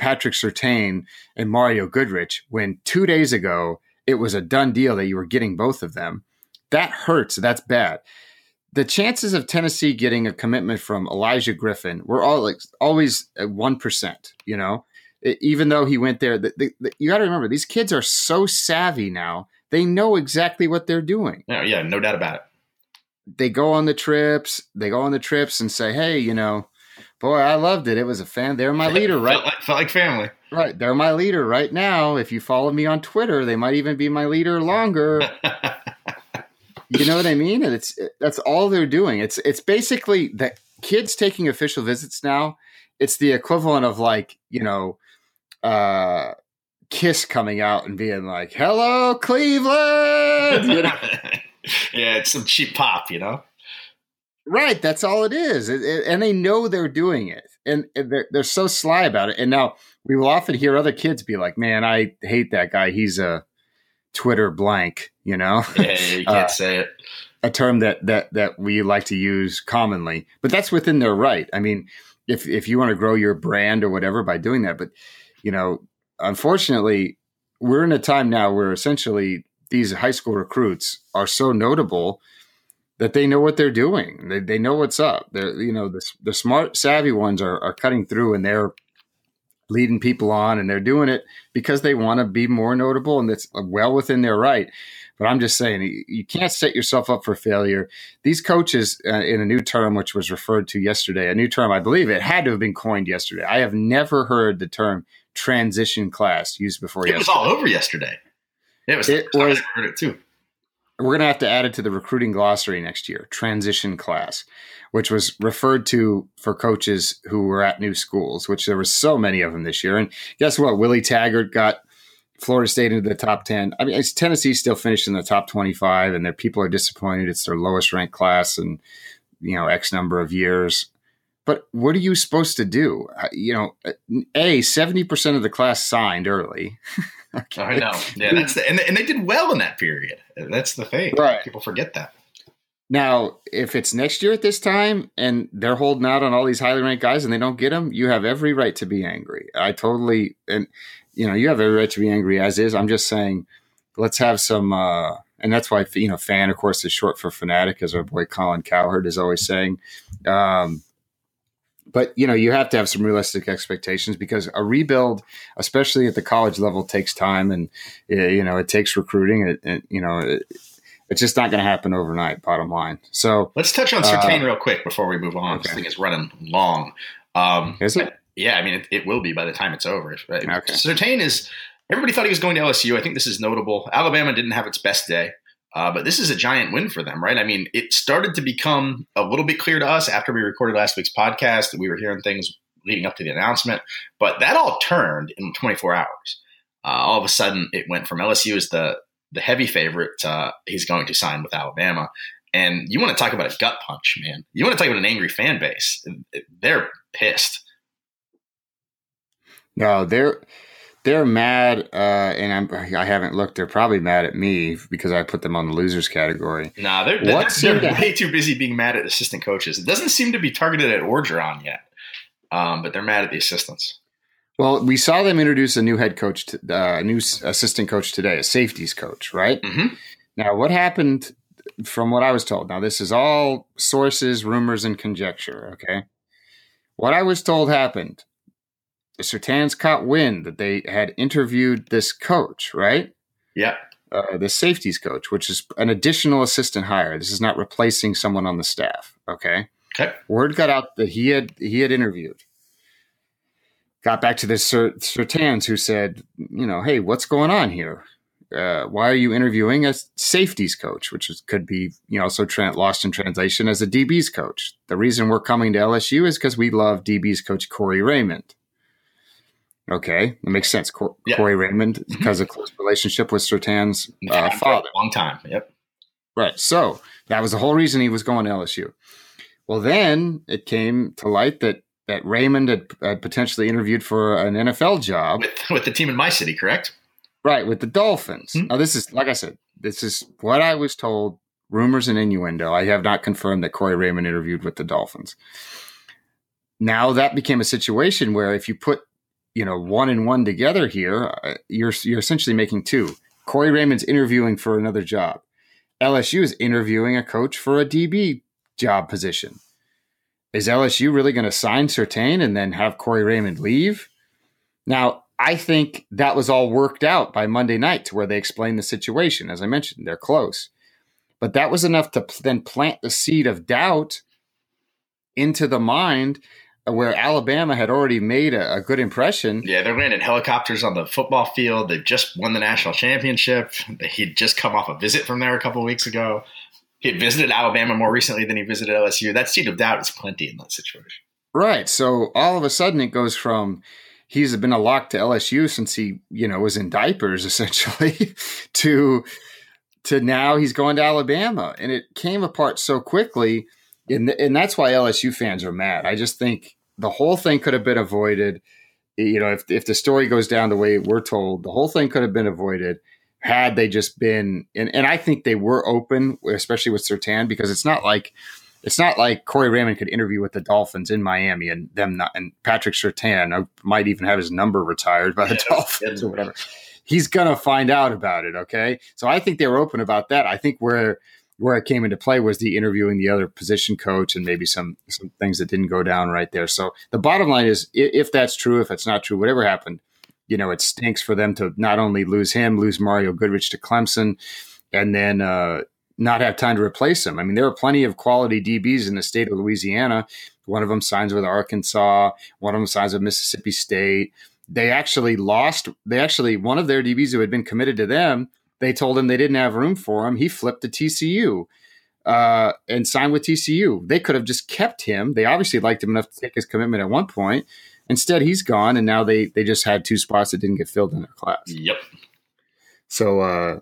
Patrick Surtain and Mario Goodrich when two days ago it was a done deal that you were getting both of them. That hurts. That's bad. The chances of Tennessee getting a commitment from Elijah Griffin were all like always at one percent. You know, E- even though he went there, the, the, the- you got to remember these kids are so savvy now; they know exactly what they're doing. Yeah, yeah, no doubt about it. They go on the trips. They go on the trips and say, "Hey, you know, boy, I loved it. It was a fan. They're my leader, [laughs] right? Felt like, felt like family. Right. They're my leader right now. If you follow me on Twitter, they might even be my leader longer. [laughs] you know what I mean? And it's that's all they're doing. It's it's basically the kids taking official visits now. It's the equivalent of like, you know, uh Kiss coming out and being like, "Hello, Cleveland." You know? [laughs] yeah, it's some cheap pop, you know? Right, that's all it is, It- it- and they know they're doing it, and and they're they're so sly about it. And now we will often hear other kids be like, "Man, I hate that guy. He's a Twitter blank," you know, [laughs] Yeah, you [laughs] can't Uh, say it. a term that that that we like to use commonly. But that's within their right. I mean, if if you want to grow your brand or whatever by doing that, but you know, unfortunately, we're in a time now where essentially these high school recruits are so notable that they know what they're doing. They, they know what's up. They're you know the the smart savvy ones are are cutting through and they're leading people on and they're doing it because they want to be more notable and it's well within their right. But I'm just saying you- can't set yourself up for failure. These coaches uh, in a new term which was referred to yesterday, a new term I believe it had to have been coined yesterday. I have never heard the term transition class used before It was all over yesterday. It was. It I was- heard it too. We're going to have to add it to the recruiting glossary next year transition class which was referred to for coaches who were at new schools which there were so many of them this year. And guess what? Willie taggart got florida state into the top 10 i mean tennessee still finished in the top 25 and their people are disappointed. It's their lowest ranked class in you know x number of years but what are you supposed to do Uh, you know a 70% of the class signed early [laughs] Okay. I know. Yeah, that's the, and, they- and they did well in that period. That's the thing. Right. People forget that. Now, if it's next year at this time and they're holding out on all these highly ranked guys and they don't get them, you have every right to be angry. I totally, and you know, you have every right to be angry as is. I'm just saying, let's have some, uh, and that's why, you know, fan, of course, is short for fanatic, as our boy Colin Cowherd is always saying. Um, but you know you have to have some realistic expectations because a rebuild especially at the college level takes time and you know it takes recruiting. And, you know it, it's just not going to happen overnight bottom line. So let's touch on Surtain uh, real quick before we move on. Okay. this thing is running long. Um, is it? Yeah i mean it, it, will be by the time it's over. Right? okay. Surtain is everybody thought he was going to lsu i think this is notable. Alabama didn't have its best day uh, but this is a giant win for them, right? I mean, it started to become a little bit clear to us after we recorded last week's podcast that we were hearing things leading up to the announcement, but that all turned in 24 hours. Uh, all of a sudden, it went from LSU as the the heavy favorite. Uh, he's going to sign with Alabama, and you want to talk about a gut punch, man. You want to talk about an angry fan base. They're pissed. No, they're they're mad, uh, and I'm, I haven't looked. They're probably mad at me because I put them on the losers category. Nah, they're, they're, they're way too busy being mad at assistant coaches. It doesn't seem to be targeted at Orgeron yet, um, but they're mad at the assistants. Well, we saw them introduce a new head coach, to, uh, a new assistant coach today, a safeties coach, right? Mm-hmm. Now, what happened from what I was told? Now, this is all sources, rumors, and conjecture. Okay, what I was told happened the Surtains caught wind that they had interviewed this coach, right? Yeah. Uh, the safeties coach, which is an additional assistant hire. This is not replacing someone on the staff. Okay. Okay. Word got out that he had he had interviewed. Got back to the Surtains, who said, you know, hey, what's going on here? Uh, why are you interviewing a safeties coach, which is, could be, you know, also tra- lost in translation as a DB's coach? The reason we're coming to LSU is because we love DB's coach Corey Raymond. Okay, that makes sense. Cor- yeah. Corey Raymond mm-hmm. has a close relationship with Surtain's uh, father. long time. Yep. Right. So that was the whole reason he was going to LSU. Well, then it came to light that that Raymond had, had potentially interviewed for an NFL job with, with, the team in my city, correct? Right, with the Dolphins. Mm-hmm. Now, this is like I said, this is what I was told. Rumors and innuendo. I have not confirmed that Corey Raymond interviewed with the Dolphins. Now that became a situation where if you put you know one and one together here, uh, you're you're essentially making two. Corey Raymond's interviewing for another job. LSU is interviewing a coach for a DB job position. Is LSU really going to sign Surtain and then have Corey Raymond leave? Now, I think that was all worked out by Monday night to where they explained the situation. As I mentioned, they're close. But that was enough to then plant the seed of doubt into the mind where Alabama had already made a, a, good impression. Yeah, they're landing helicopters on the football field. They've just won the national championship. He'd just come off a visit from there a couple weeks ago. He had visited Alabama more recently than he visited LSU. That seed of doubt is plenty in that situation. Right. So all of a sudden it goes from he's been a lock to LSU since he, you know, was in diapers [laughs] essentially to to now he's going to Alabama. And it came apart so quickly – and and that's why LSU fans are mad. I just think the whole thing could have been avoided. You know, if if the story goes down the way we're told, the whole thing could have been avoided had they just been. And and I think they were open, especially with Surtain, because it's not like it's not like Corey Raymond could interview with the Dolphins in Miami and them not, and Patrick Surtain uh, might even have his number retired by the yeah, Dolphins or whatever. He's gonna find out about it. Okay, so I think they were open about that. I think where where it came into play was the interviewing the other position coach and maybe some some things that didn't go down right there. So the bottom line is, if that's true, if it's not true, whatever happened, you know, it stinks for them to not only lose him, lose Mario Goodrich to Clemson, and then uh, not have time to replace him. I mean, there are plenty of quality DBs in the state of Louisiana. One of them signs with Arkansas. One of them signs with Mississippi State. They actually lost. They actually one of their DBs who had been committed to them they told him they didn't have room for him. He flipped to TCU uh, and signed with TCU. They could have just kept him. They obviously liked him enough to take his commitment at one point. Instead, he's gone, and now they they just had two spots that didn't get filled in their class. Yep. So, uh,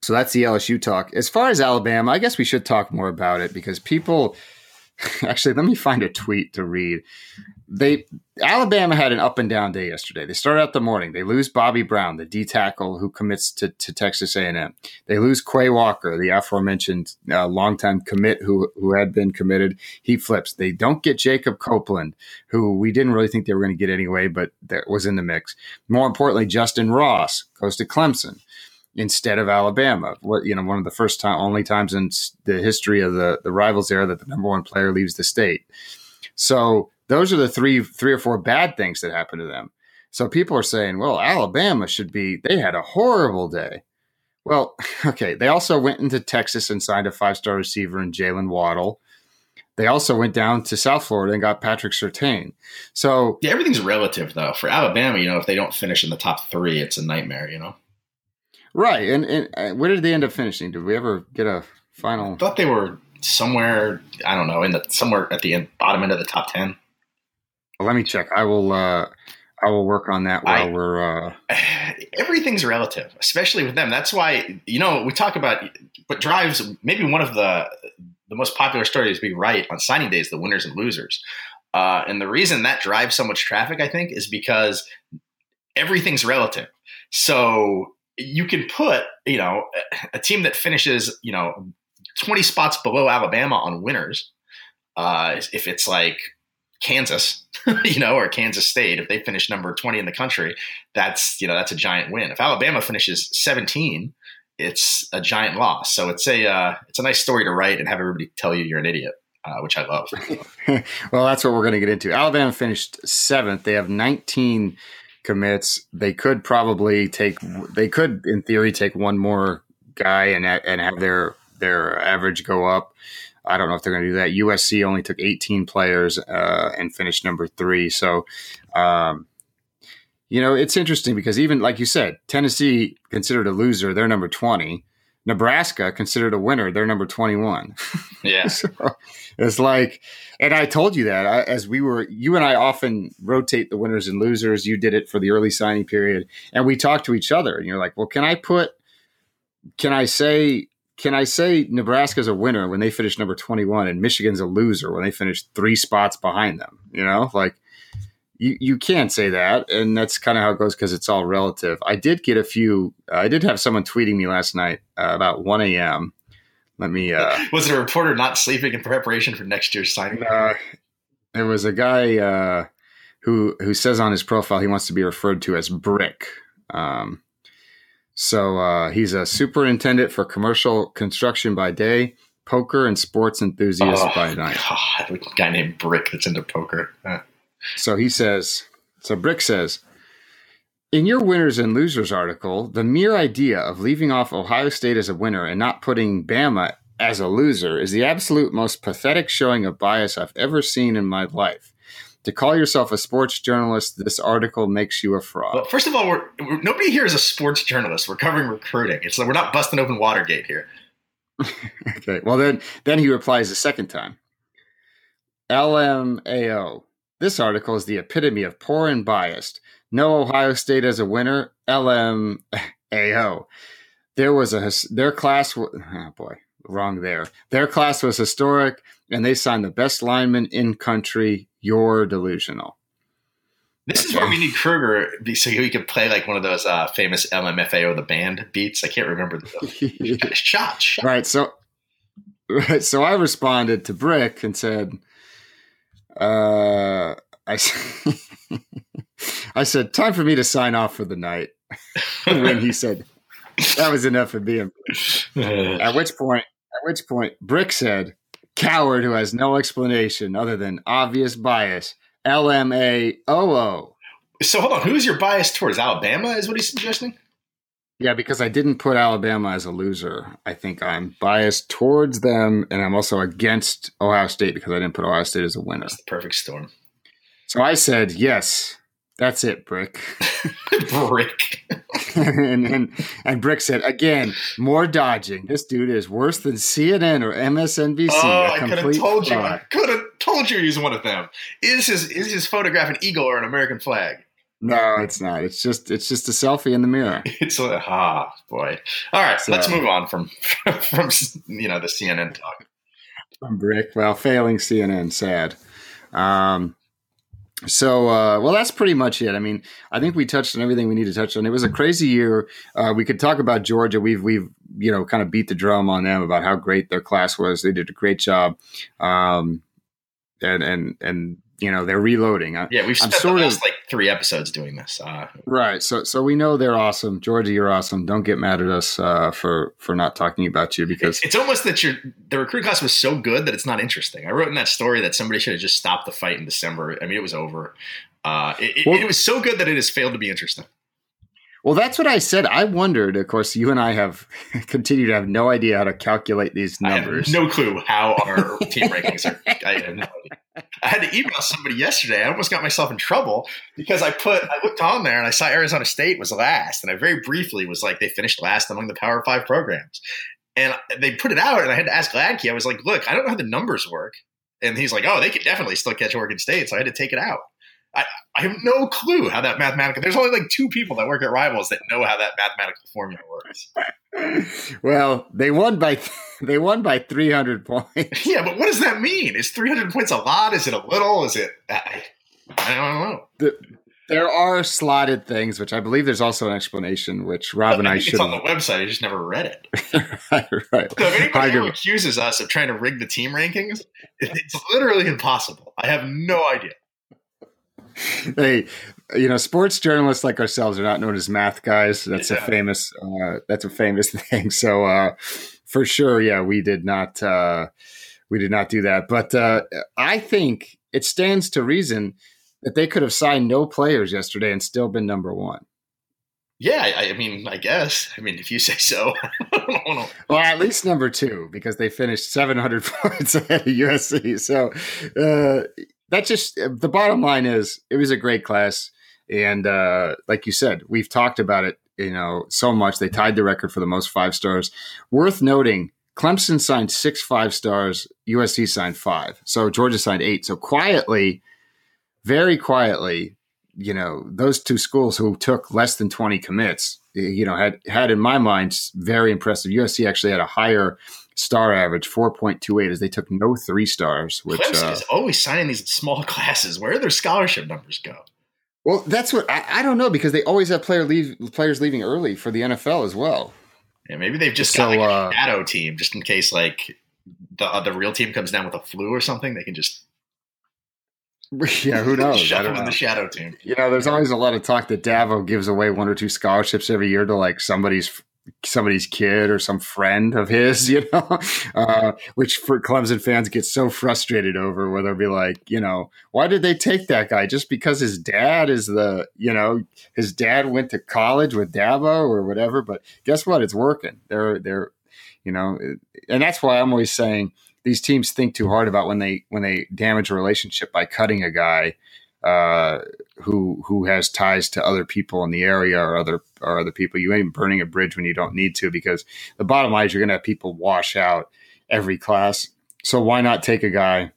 so that's the LSU talk. As far as Alabama, I guess we should talk more about it because people. [laughs] Actually, let me find a tweet to read they Alabama had an up and down day yesterday. They start out the morning. They lose Bobby Brown, the D tackle who commits to, to Texas A&M. They lose Quay Walker, the aforementioned uh, longtime commit who who had been committed. He flips. They don't get Jacob Copeland, who we didn't really think they were going to get anyway, but that was in the mix. More importantly, Justin Ross goes to Clemson instead of Alabama. What you know, one of the first time, only times in the history of the the rivals era that the number one player leaves the state. So those are the three three or four bad things that happened to them. So people are saying, well, Alabama should be. They had a horrible day. Well, [laughs] okay. They also went into Texas and signed a five star receiver in Jaylen Waddle. They also went down to South Florida and got Patrick Surtain. So yeah, everything's relative though. For Alabama, you know, if they don't finish in the top three, it's a nightmare. You know. Right, and, and where did they end up finishing? Did we ever get a final? I thought they were somewhere. I don't know in the somewhere at the end, bottom end of the top ten. Let me check. I will. Uh, I will work on that while I, we're. Uh... [sighs] Everything's relative, especially with them. That's why you know we talk about what drives maybe one of the the most popular stories we write on signing days: the winners and losers. Uh, and the reason that drives so much traffic, I think, is because everything's relative. So you can put, you know, a team that finishes, you know, 20 spots below Alabama on winners. Uh, if it's like Kansas, [laughs] you know, or Kansas State, if they finish number 20 in the country, that's, you know, that's a giant win. If Alabama finishes 17, it's a giant loss. So it's a, uh, it's a nice story to write and have everybody tell you you're an idiot. Uh, which I love. [laughs] well, that's what we're going to get into. Alabama finished seventh. They have 19 commits, they could probably take. They could, in theory, take one more guy and and have their their average go up. I don't know if they're going to do that. USC only took 18 players uh, and finished number three. So, um, you know, it's interesting because even like you said, Tennessee considered a loser, they're number 20. Nebraska considered a winner. They're number 21. [laughs] Yeah. so it's like, and I told you that I, as we were, you and I often rotate the winners and losers. You did it for the early signing period. And we talked to each other and you're like, well, can I put, can I say, can I say Nebraska's a winner when they finish number 21 and Michigan's a loser when they finish three spots behind them? You know, like, you, you can't say that, and that's kind of how it goes because it's all relative. I did get a few. Uh, I did have someone tweeting me last night uh, about 1 a.m. Let me. Uh, [laughs] was it a reporter not sleeping in preparation for next year's signing? Uh, there was a guy uh, who who says on his profile he wants to be referred to as Brick. Um, so uh, he's a superintendent for commercial construction by day, poker and sports enthusiast oh, by night. God, a guy named Brick that's into poker. So he says, so Brick says, in your winners and losers article, the mere idea of leaving off Ohio State as a winner and not putting Bama as a loser is the absolute most pathetic showing of bias I've ever seen in my life. To call yourself a sports journalist, this article makes you a fraud. Well, first of all, we're, we're, nobody here is a sports journalist. We're covering recruiting. It's like we're not busting open Watergate here. [laughs] okay. Well, then, then he replies a second time. LMAO. This article is the epitome of poor and biased. No Ohio State as a winner. LMAO. There was a their class. Oh boy, wrong there. Their class was historic, and they signed the best lineman in country. You're delusional. This is where we need Kruger so he could play like one of those uh, famous LMFAO the band beats. I can't remember the [laughs] shot, shot. Right. So, right. So I responded to Brick and said, uh, I, [laughs] I said, time for me to sign off for the night. [laughs] when he said, that was enough for being. at which point, which point, Brick said, coward who has no explanation other than obvious bias. LMAOO. So hold on, who's your bias towards? Alabama is what he's suggesting? Yeah, because I didn't put Alabama as a loser. I think I'm biased towards them, and I'm also against Ohio State because I didn't put Ohio State as a winner. That's the perfect storm. So I said, yes, that's it, Brick. [laughs] [laughs] Brick. and, and, and Brick said, again, more dodging. This dude is worse than CNN or MSNBC. Oh, I could have told you. I could have told you he's one of them. Is his is his photograph an eagle or an American flag? No, it's not. It's just it's just a selfie in the mirror. [laughs] It's a ah boy. All right, so, let's move on from from you know the CNN talk. From Brick, well, failing CNN, sad. Um, so uh, well that's pretty much it. I mean i think we touched on everything we need to touch on. It was a crazy year. Uh, we could talk about georgia. We've we've you know kind of beat the drum on them about how great their class was. They did a great job. Um, and and and you know they're reloading. Yeah, we've spent the last of, like three episodes doing this. Uh, right. So so we know they're awesome. Georgia, you're awesome. Don't get mad at us uh, for for not talking about you because it's, it's almost that your the recruit class was so good that it's not interesting. I wrote in that story that somebody should have just stopped the fight in December. I mean, it was over. Uh, it, well, it, it was so good that it has failed to be interesting. Well, that's what I said. I wondered. Of course, you and I have [laughs] continued to have no idea how to calculate these numbers. no clue how our [laughs] team rankings are. I have no idea. I had to email somebody yesterday. I almost got myself in trouble because I put I looked on there and I saw Arizona State was last, and I very briefly was like they finished last among the Power Five programs, and they put it out, and I had to ask Gladkey. I was like, "Look, I don't know how the numbers work," and he's like, "Oh, they could definitely still catch Oregon State," so I had to take it out. I, I have no clue how that mathematical. There's only like two people that work at Rivals that know how that mathematical formula works. [laughs] well, they won by [laughs] they won by 300 points. [laughs] Yeah, but what does that mean? Is 300 points a lot? Is it a little? Is it? I, I don't know. The, there are slotted things, which I believe there's also an explanation, which Rob and I, should. It's on the website. I just never read it. right, right. So if anybody accuses us of trying to rig the team rankings, it's literally impossible. I have no idea. [laughs] hey, you know, sports journalists like ourselves are not known as math guys. That's yeah. a famous. Uh, that's a famous [laughs] thing. So uh, for sure, yeah, we did not. Uh, we did not do that. But uh, I think it stands to reason that they could have signed no players yesterday and still been number one. Yeah, I, I mean, I guess. I mean, if you say so. [laughs] well, at least number two because they finished 700 points ahead of USC. So, uh, that just the bottom line is it was a great class, and uh, like you said, we've talked about it, you know, so much. They tied the record for the most five stars. Worth noting, Clemson signed six five stars. USC signed five. So Georgia signed eight. So quietly, very quietly, you know, those two schools who took less than 20 commits, you know, had, had in my mind, very impressive. USC actually had a higher star average 4.28 as they took no three stars which Clemson uh, is always signing these small [laughs] classes. Where do their scholarship numbers go? Well that's what I, I, don't know because they always have player leave players leaving early for the nfl as well. Yeah maybe they've just so, got like uh, a shadow team just in case like the, uh, the real team comes down with a flu or something they can just [laughs] yeah, who knows? [laughs] Shut in the shadow team. You know, there's always a lot of talk that Dabo gives away one or two scholarships every year to like somebody's somebody's kid or some friend of his, [laughs] you know, uh, which for Clemson fans get so frustrated over where they'll be like, you know, why did they take that guy? Just because his dad is the, you know, his dad went to college with Dabo or whatever. But guess what? It's working. They're, they're, you know, and that's why I'm always saying these teams think too hard about when they, when they damage a relationship by cutting a guy uh, who who has ties to other people in the area or other or other people. You ain't burning a bridge when you don't need to because the bottom line is you're going to have people wash out every class. So why not take a guy,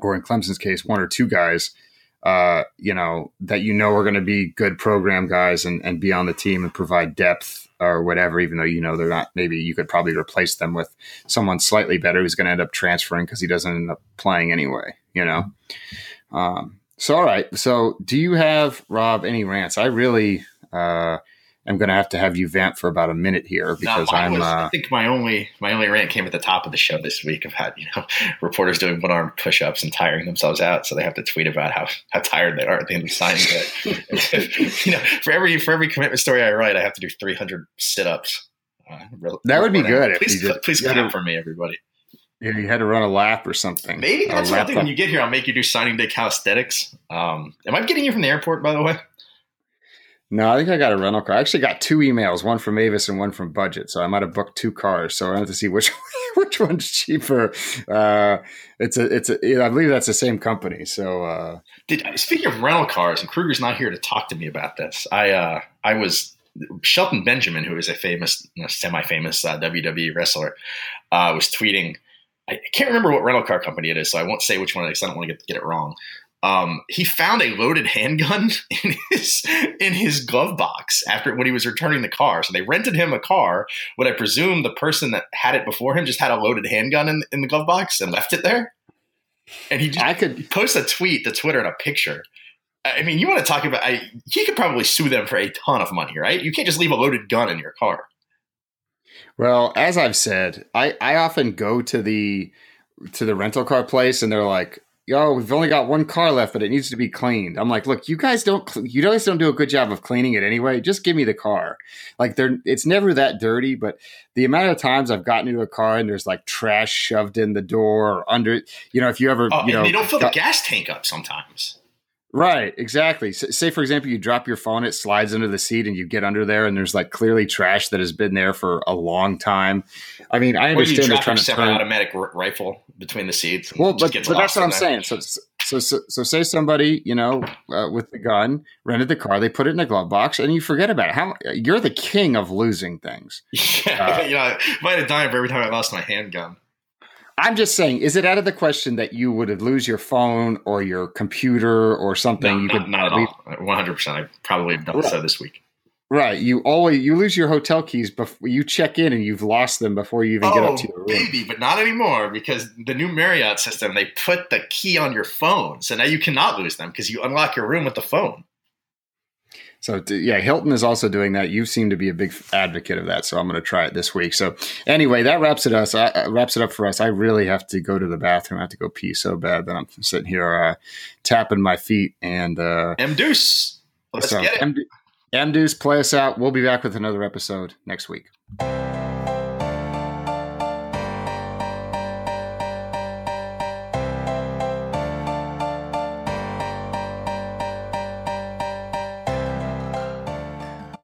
or in Clemson's case, one or two guys, uh, you know, that you know are going to be good program guys and, and be on the team and provide depth or whatever, even though you know they're not. Maybe you could probably replace them with someone slightly better who's going to end up transferring because he doesn't end up playing anyway. You know. Um, so, all right. So, do you have Rob any rants? I really uh, am going to have to have you vamp for about a minute here because no, I'm. Was, uh, I think my only my only rant came at the top of the show this week about you know [laughs] reporters doing one arm push ups and tiring themselves out, so they have to tweet about how, how tired they are at the end of signing it. [laughs] [laughs] you know, for every for every commitment story I write, I have to do 300 sit ups. Uh, that would be good. Please, please clap for me, everybody. Yeah, you had to run a lap or something. Maybe that's one thing. When you get here, I'll make you do signing day calisthenics. Um, am I getting you from the airport, by the way? No, I think I got a rental car. I actually got two emails, one from Avis and one from Budget. So I might have booked two cars. So I have to see which [laughs] which one's cheaper. Uh, it's a it's a I believe that's the same company. So uh, Did, speaking of rental cars, and Kruger's not here to talk to me about this. I uh, I was Shelton Benjamin, who is a famous, you know, semi-famous uh, WWE wrestler, uh, was tweeting I can't remember what rental car company it is, so I won't say which one because I don't want to get, get it wrong. Um, he found a loaded handgun [laughs] in his in his glove box after when he was returning the car. So they rented him a car. What I presume the person that had it before him just had a loaded handgun in, in the glove box and left it there. And he just I could post a tweet to Twitter and a picture. I mean, you want to talk about? I, he could probably sue them for a ton of money, right? You can't just leave a loaded gun in your car. Well, as I've said, I, I often go to the to the rental car place and they're like, yo, we've only got one car left, but it needs to be cleaned. I'm like, look, you guys don't, you guys don't do a good job of cleaning it anyway. Just give me the car. Like, they're, it's never that dirty, but the amount of times I've gotten into a car and there's like trash shoved in the door or under, you know, if you ever, Oh, you know, they don't fill got- the gas tank up sometimes. Right, exactly. Say, for example, you drop your phone, it slides under the seat, and you get under there, and there's like clearly trash that has been there for a long time. I mean, I understand they're trying to turn. semi-automatic r- rifle between the seats. Well, but, but that's what I'm saying. So, so, so, so, say somebody, you know, uh, with the gun rented the car, they put it in a glove box, and you forget about it. How you're the king of losing things. [laughs] Yeah, Uh, you know, I might have died for every time I lost my handgun. I'm just saying, is it out of the question that you would lose your phone or your computer or something? No, you not, could not at leave- all. One hundred percent. I probably have done Right. so this week. Right. You always you lose your hotel keys before you check in, and you've lost them before you even get Oh, up to your oh, room. baby, but not anymore because the new Marriott system they put the key on your phone, so now you cannot lose them because you unlock your room with the phone. So yeah, Hilton is also doing that. You seem to be a big advocate of that, so I'm going to try it this week. So anyway, that wraps it us. Uh, wraps it up for us. I really have to go to the bathroom. I have to go pee so bad that I'm sitting here uh, tapping my feet. And uh, M Deuce, let's so get it. M- M Deuce, play us out. We'll be back with another episode next week.